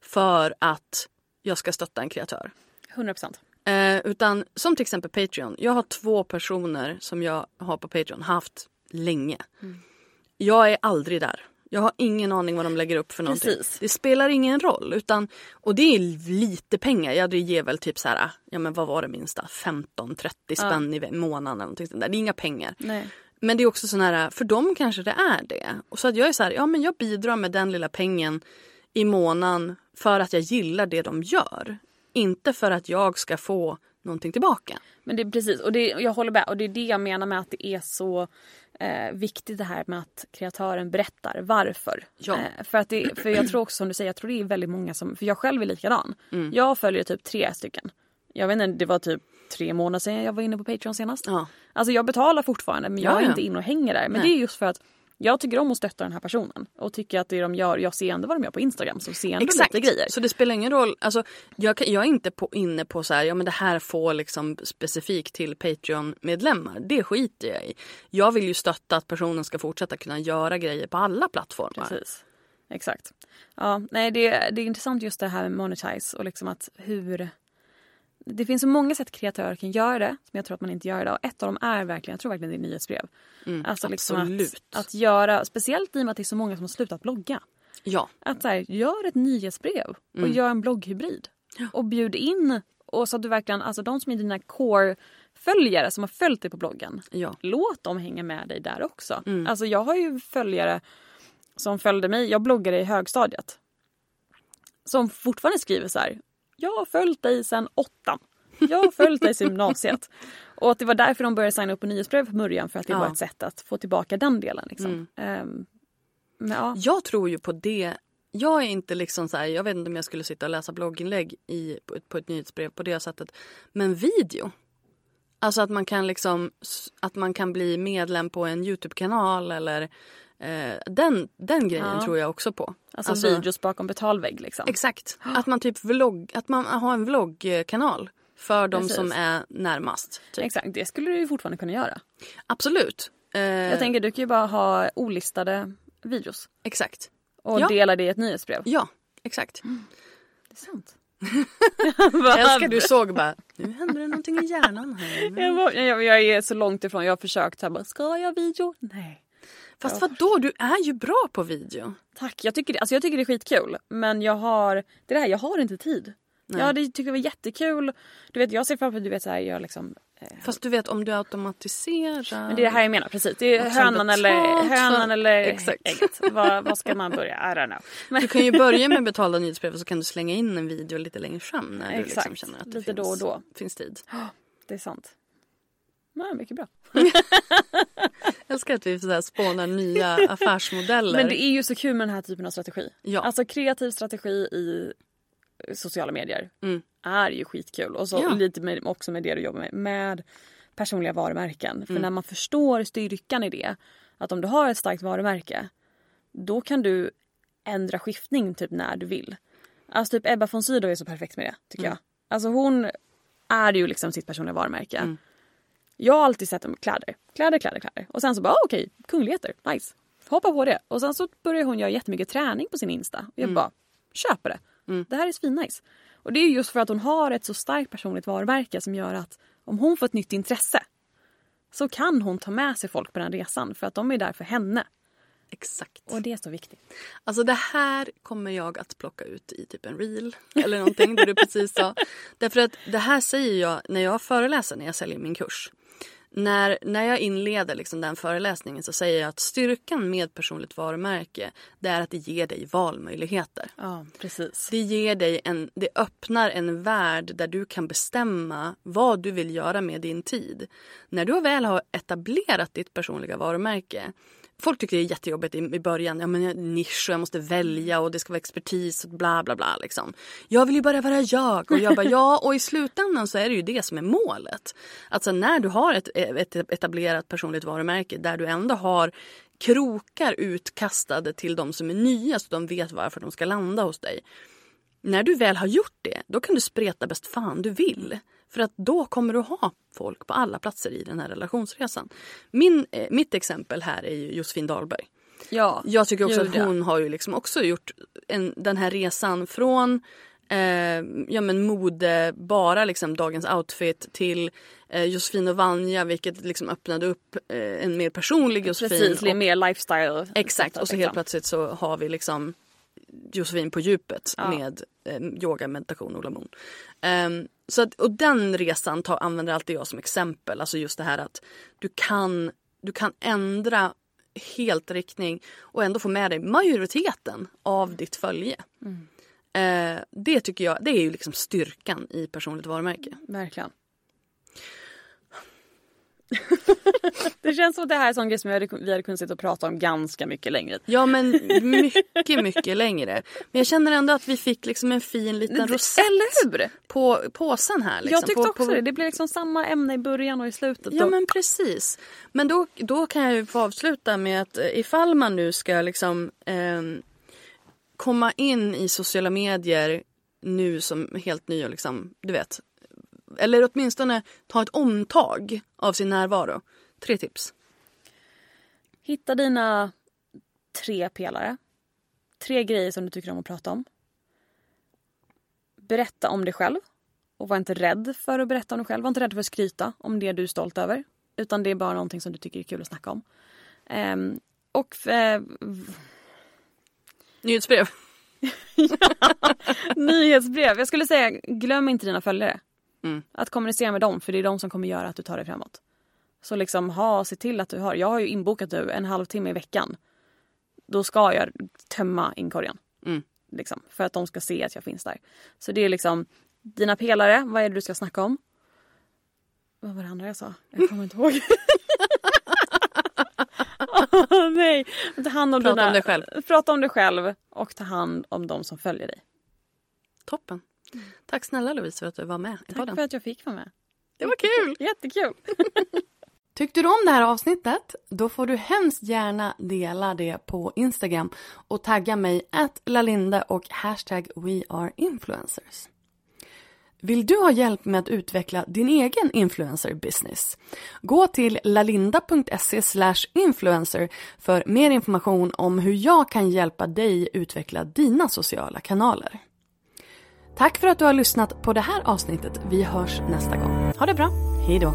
för att jag ska stötta en kreatör. 100 procent. Eh, utan som till exempel Patreon. Jag har två personer som jag har på Patreon haft länge. Jag är aldrig där. Jag har ingen aning vad de lägger upp för någonting. Precis. Det spelar ingen roll. Utan, och det är lite pengar. Ja, det ger väl typ så här, ja men vad var det minsta? 15-30 spänn i ve- månaden eller någonting sånt där. Det är inga pengar. Nej. Men det är också sån här, för dem kanske det är det. Och så att jag är så här, ja men jag bidrar med den lilla pengen i månaden för att jag gillar det de gör. Inte för att jag ska få någonting tillbaka. Men det är precis, och det, jag håller med. Och det är det jag menar med att det är så eh, viktigt det här med att kreatören berättar varför. Ja. Eh, för, att det, för jag tror också som du säger, jag tror det är väldigt många som, för jag själv är likadan. Mm. Jag följer typ tre stycken. Jag vet inte, det var typ tre månader sedan jag var inne på Patreon senast. Ja. Alltså jag betalar fortfarande men jag Ja, är ja. inte inne och hänger där. Men Nej. det är just för att jag tycker om att stötta den här personen. Och tycker att det de gör, jag ser ändå vad de gör på Instagram så ser ändå Exakt. lite grejer. Så det spelar ingen roll. Alltså, jag, jag är inte på, inne på så här, ja men det här får liksom specifikt till Patreon-medlemmar. Det skiter jag i. Jag vill ju stötta att personen ska fortsätta kunna göra grejer på alla plattformar. Precis. Exakt. Ja, nej, det, det är intressant just det här med monetize och liksom att hur... Det finns så många sätt kreatörer kan göra det som jag tror att man inte gör idag. Ett av dem är verkligen, jag tror verkligen det är nyhetsbrev. alltså liksom absolut. att, att göra, speciellt i och med att det är så många som har slutat blogga. Ja. Att så här, gör ett nyhetsbrev och gör en blogghybrid. Och bjud in och så att du verkligen, alltså de som är dina core följare som har följt dig på bloggen. Ja. Låt dem hänga med dig där också. Mm. Alltså jag har ju följare som följde mig. Jag bloggade i högstadiet. Som fortfarande skriver så här. Jag har följt dig sedan åttan. Jag har följt dig sedan gymnasiet. Och att det var därför de började signa upp på nyhetsbrev på början för att det Ja. var ett sätt att få tillbaka den delen. Liksom. Mm. Ehm, men ja. Jag tror ju på det. Jag är inte liksom så här, jag vet inte om jag skulle sitta och läsa blogginlägg i, på, ett, på ett nyhetsbrev på det sättet. Men video. Alltså att man kan liksom, att man kan bli medlem på en Youtube-kanal eller eh, den, den grejen Ja. tror jag också på. Alltså, videos bakom betalvägg liksom. Exakt. Att man typ vlogg, att man har en vloggkanal för de Precis. som är närmast. Typ. Exakt, det skulle du ju fortfarande kunna göra. Absolut. Eh, Jag tänker du kan ju bara ha olistade videos Exakt. och Ja. dela det i ett nyhetsbrev. Ja, exakt. Det är sant. Jag älskar du såg bara, nu händer det någonting i hjärnan här. Jag, jag, jag är så långt ifrån. Jag har försökt här, bara, ska jag video? Nej. Fast vadå, du är ju bra på video. Tack. Jag tycker, det, alltså jag tycker det är skitkul. Men jag har, det är det här, jag har inte tid. Nej. Jag hade tyckt det var jättekul. Du vet, jag ser framför mig, du vet så här, jag liksom... Eh, Fast du vet om du automatiserar. men det är det här jag menar, precis. Det är hönan eller, hönan eller Exakt. ägget. Vad, vad ska man börja? I don't know. Men, Du kan ju börja med betalda nyhetsbrev och så kan du slänga in en video lite längre fram när du liksom Exakt. känner att det Lite finns, då och då. finns tid. det är sant. Nej, mycket bra. Jag älskar att vi så här spånar nya affärsmodeller. Men det är ju så kul med den här typen av strategi. Ja. Alltså kreativ strategi i sociala medier Mm. är ju skitkul. Och så Ja. lite med, också med det du jobbar med. Med personliga varumärken. Mm. För när man förstår styrkan i det. Att om du har ett starkt varumärke. Då kan du ändra skiftning typ när du vill. Alltså typ Ebba von Sydow är så perfekt med det tycker Mm. jag. Alltså hon är ju liksom sitt personliga varumärke. Jag har alltid sett dem kläder, kläder, kläder, kläder. Och sen så bara ah, okej, kungligheter, nice. Hoppa på det. Och sen så börjar hon göra jättemycket träning på sin Insta. Och jag bara, köper det. Det här är svinnice. Och det är just för att hon har ett så starkt personligt varumärke som gör att om hon får ett nytt intresse så kan hon ta med sig folk på den resan för att de är där för henne. Exakt. Och det är så viktigt. Alltså det här kommer jag att plocka ut i typ en reel eller någonting det du precis sa. Därför att det här säger jag när jag föreläser när jag säljer min kurs. När, när jag inleder liksom den föreläsningen så säger jag att styrkan med personligt varumärke det är att det ger dig valmöjligheter. Ja, precis. Det ger dig en, det öppnar en värld där du kan bestämma vad du vill göra med din tid. När du väl har etablerat ditt personliga varumärke Folk tycker det är jättejobbigt i, i början. Ja, men jag, nisch och jag måste välja och det ska vara expertis och bla bla bla. Liksom. Jag vill ju bara vara jag. Och jag bara ja. Och i slutändan så är det ju det som är målet. Alltså när du har ett, ett etablerat personligt varumärke där du ändå har krokar utkastade till de som är nya så de vet varför de ska landa hos dig. När du väl har gjort det, då kan du spreta bäst fan du vill. För att då kommer du ha folk på alla platser i den här relationsresan. Min, eh, mitt exempel här är ju Josefin Dahlberg. Ja, Jag tycker också att hon har ju liksom också gjort en, den här resan från eh, ja, men mode, bara liksom dagens outfit till eh, Josefin och Vanja vilket liksom öppnade upp eh, en mer personlig Josefin. precis. Och- mer lifestyle. Exakt, och så helt liksom. plötsligt så har vi liksom Josefin på djupet Ja. med eh, yoga, meditation, Ola Moon. Ehm, så att, och den resan tar, använder alltid jag som exempel. Alltså just det här att du kan, du kan ändra helt riktning och ändå få med dig majoriteten av ditt följe. Eh, det tycker jag, det är ju liksom styrkan i personligt varumärke. Verkligen. det känns som att det här är en sån grej som vi hade, vi hade kunnat sitta och prata om ganska mycket längre. Ja men mycket, mycket längre. Men jag känner ändå att vi fick liksom en fin liten rosett på påsen här. Liksom. jag tyckte på, också på... det. Det blev liksom samma ämne i början och i slutet. Ja och- men precis. Men då, då kan jag ju få avsluta med att eh, ifall man nu ska liksom ehm, komma in i sociala medier nu som helt ny och liksom, du vet. Eller åtminstone ta ett omtag av sin närvaro. Tre tips. Hitta dina tre pelare. Tre grejer som du tycker om att prata om. Berätta om dig själv. Och var inte rädd för att berätta om dig själv. Var inte rädd för att skryta om det du är stolt över. Utan det är bara någonting som du tycker är kul att snacka om. Ehm, och eh, Nyhetsbrev. nyhetsbrev. Jag skulle säga glöm inte dina följare. Mm. Att kommunicera med dem för det är de som kommer göra att du tar dig framåt. Så liksom ha, se till att du har, jag har ju inbokat nu en halvtimme i veckan. Då ska jag tömma inkorgen. Mm. Liksom, för att de ska se att jag finns där. Så det är liksom dina pelare, vad är det du ska snacka om? Vad var det andra jag sa? Jag kommer inte ihåg. Åh, nej. Ta hand om Prata dina, om dig själv. Prata om dig själv och ta hand om de som följer dig. Toppen. Tack snälla Louise för att du var med i Tack podden. för att jag fick vara med. Det var kul! Jättekul. Tyckte du om det här avsnittet? Då får du hemskt gärna dela det på Instagram och tagga mig att lalinde och hashtag weareinfluencers. Vill du ha hjälp med att utveckla din egen influencer business? Gå till lalinda.se influencer för mer information om hur jag kan hjälpa dig utveckla dina sociala kanaler. Tack för att du har lyssnat på det här avsnittet. Vi hörs nästa gång. Ha det bra. Hej då.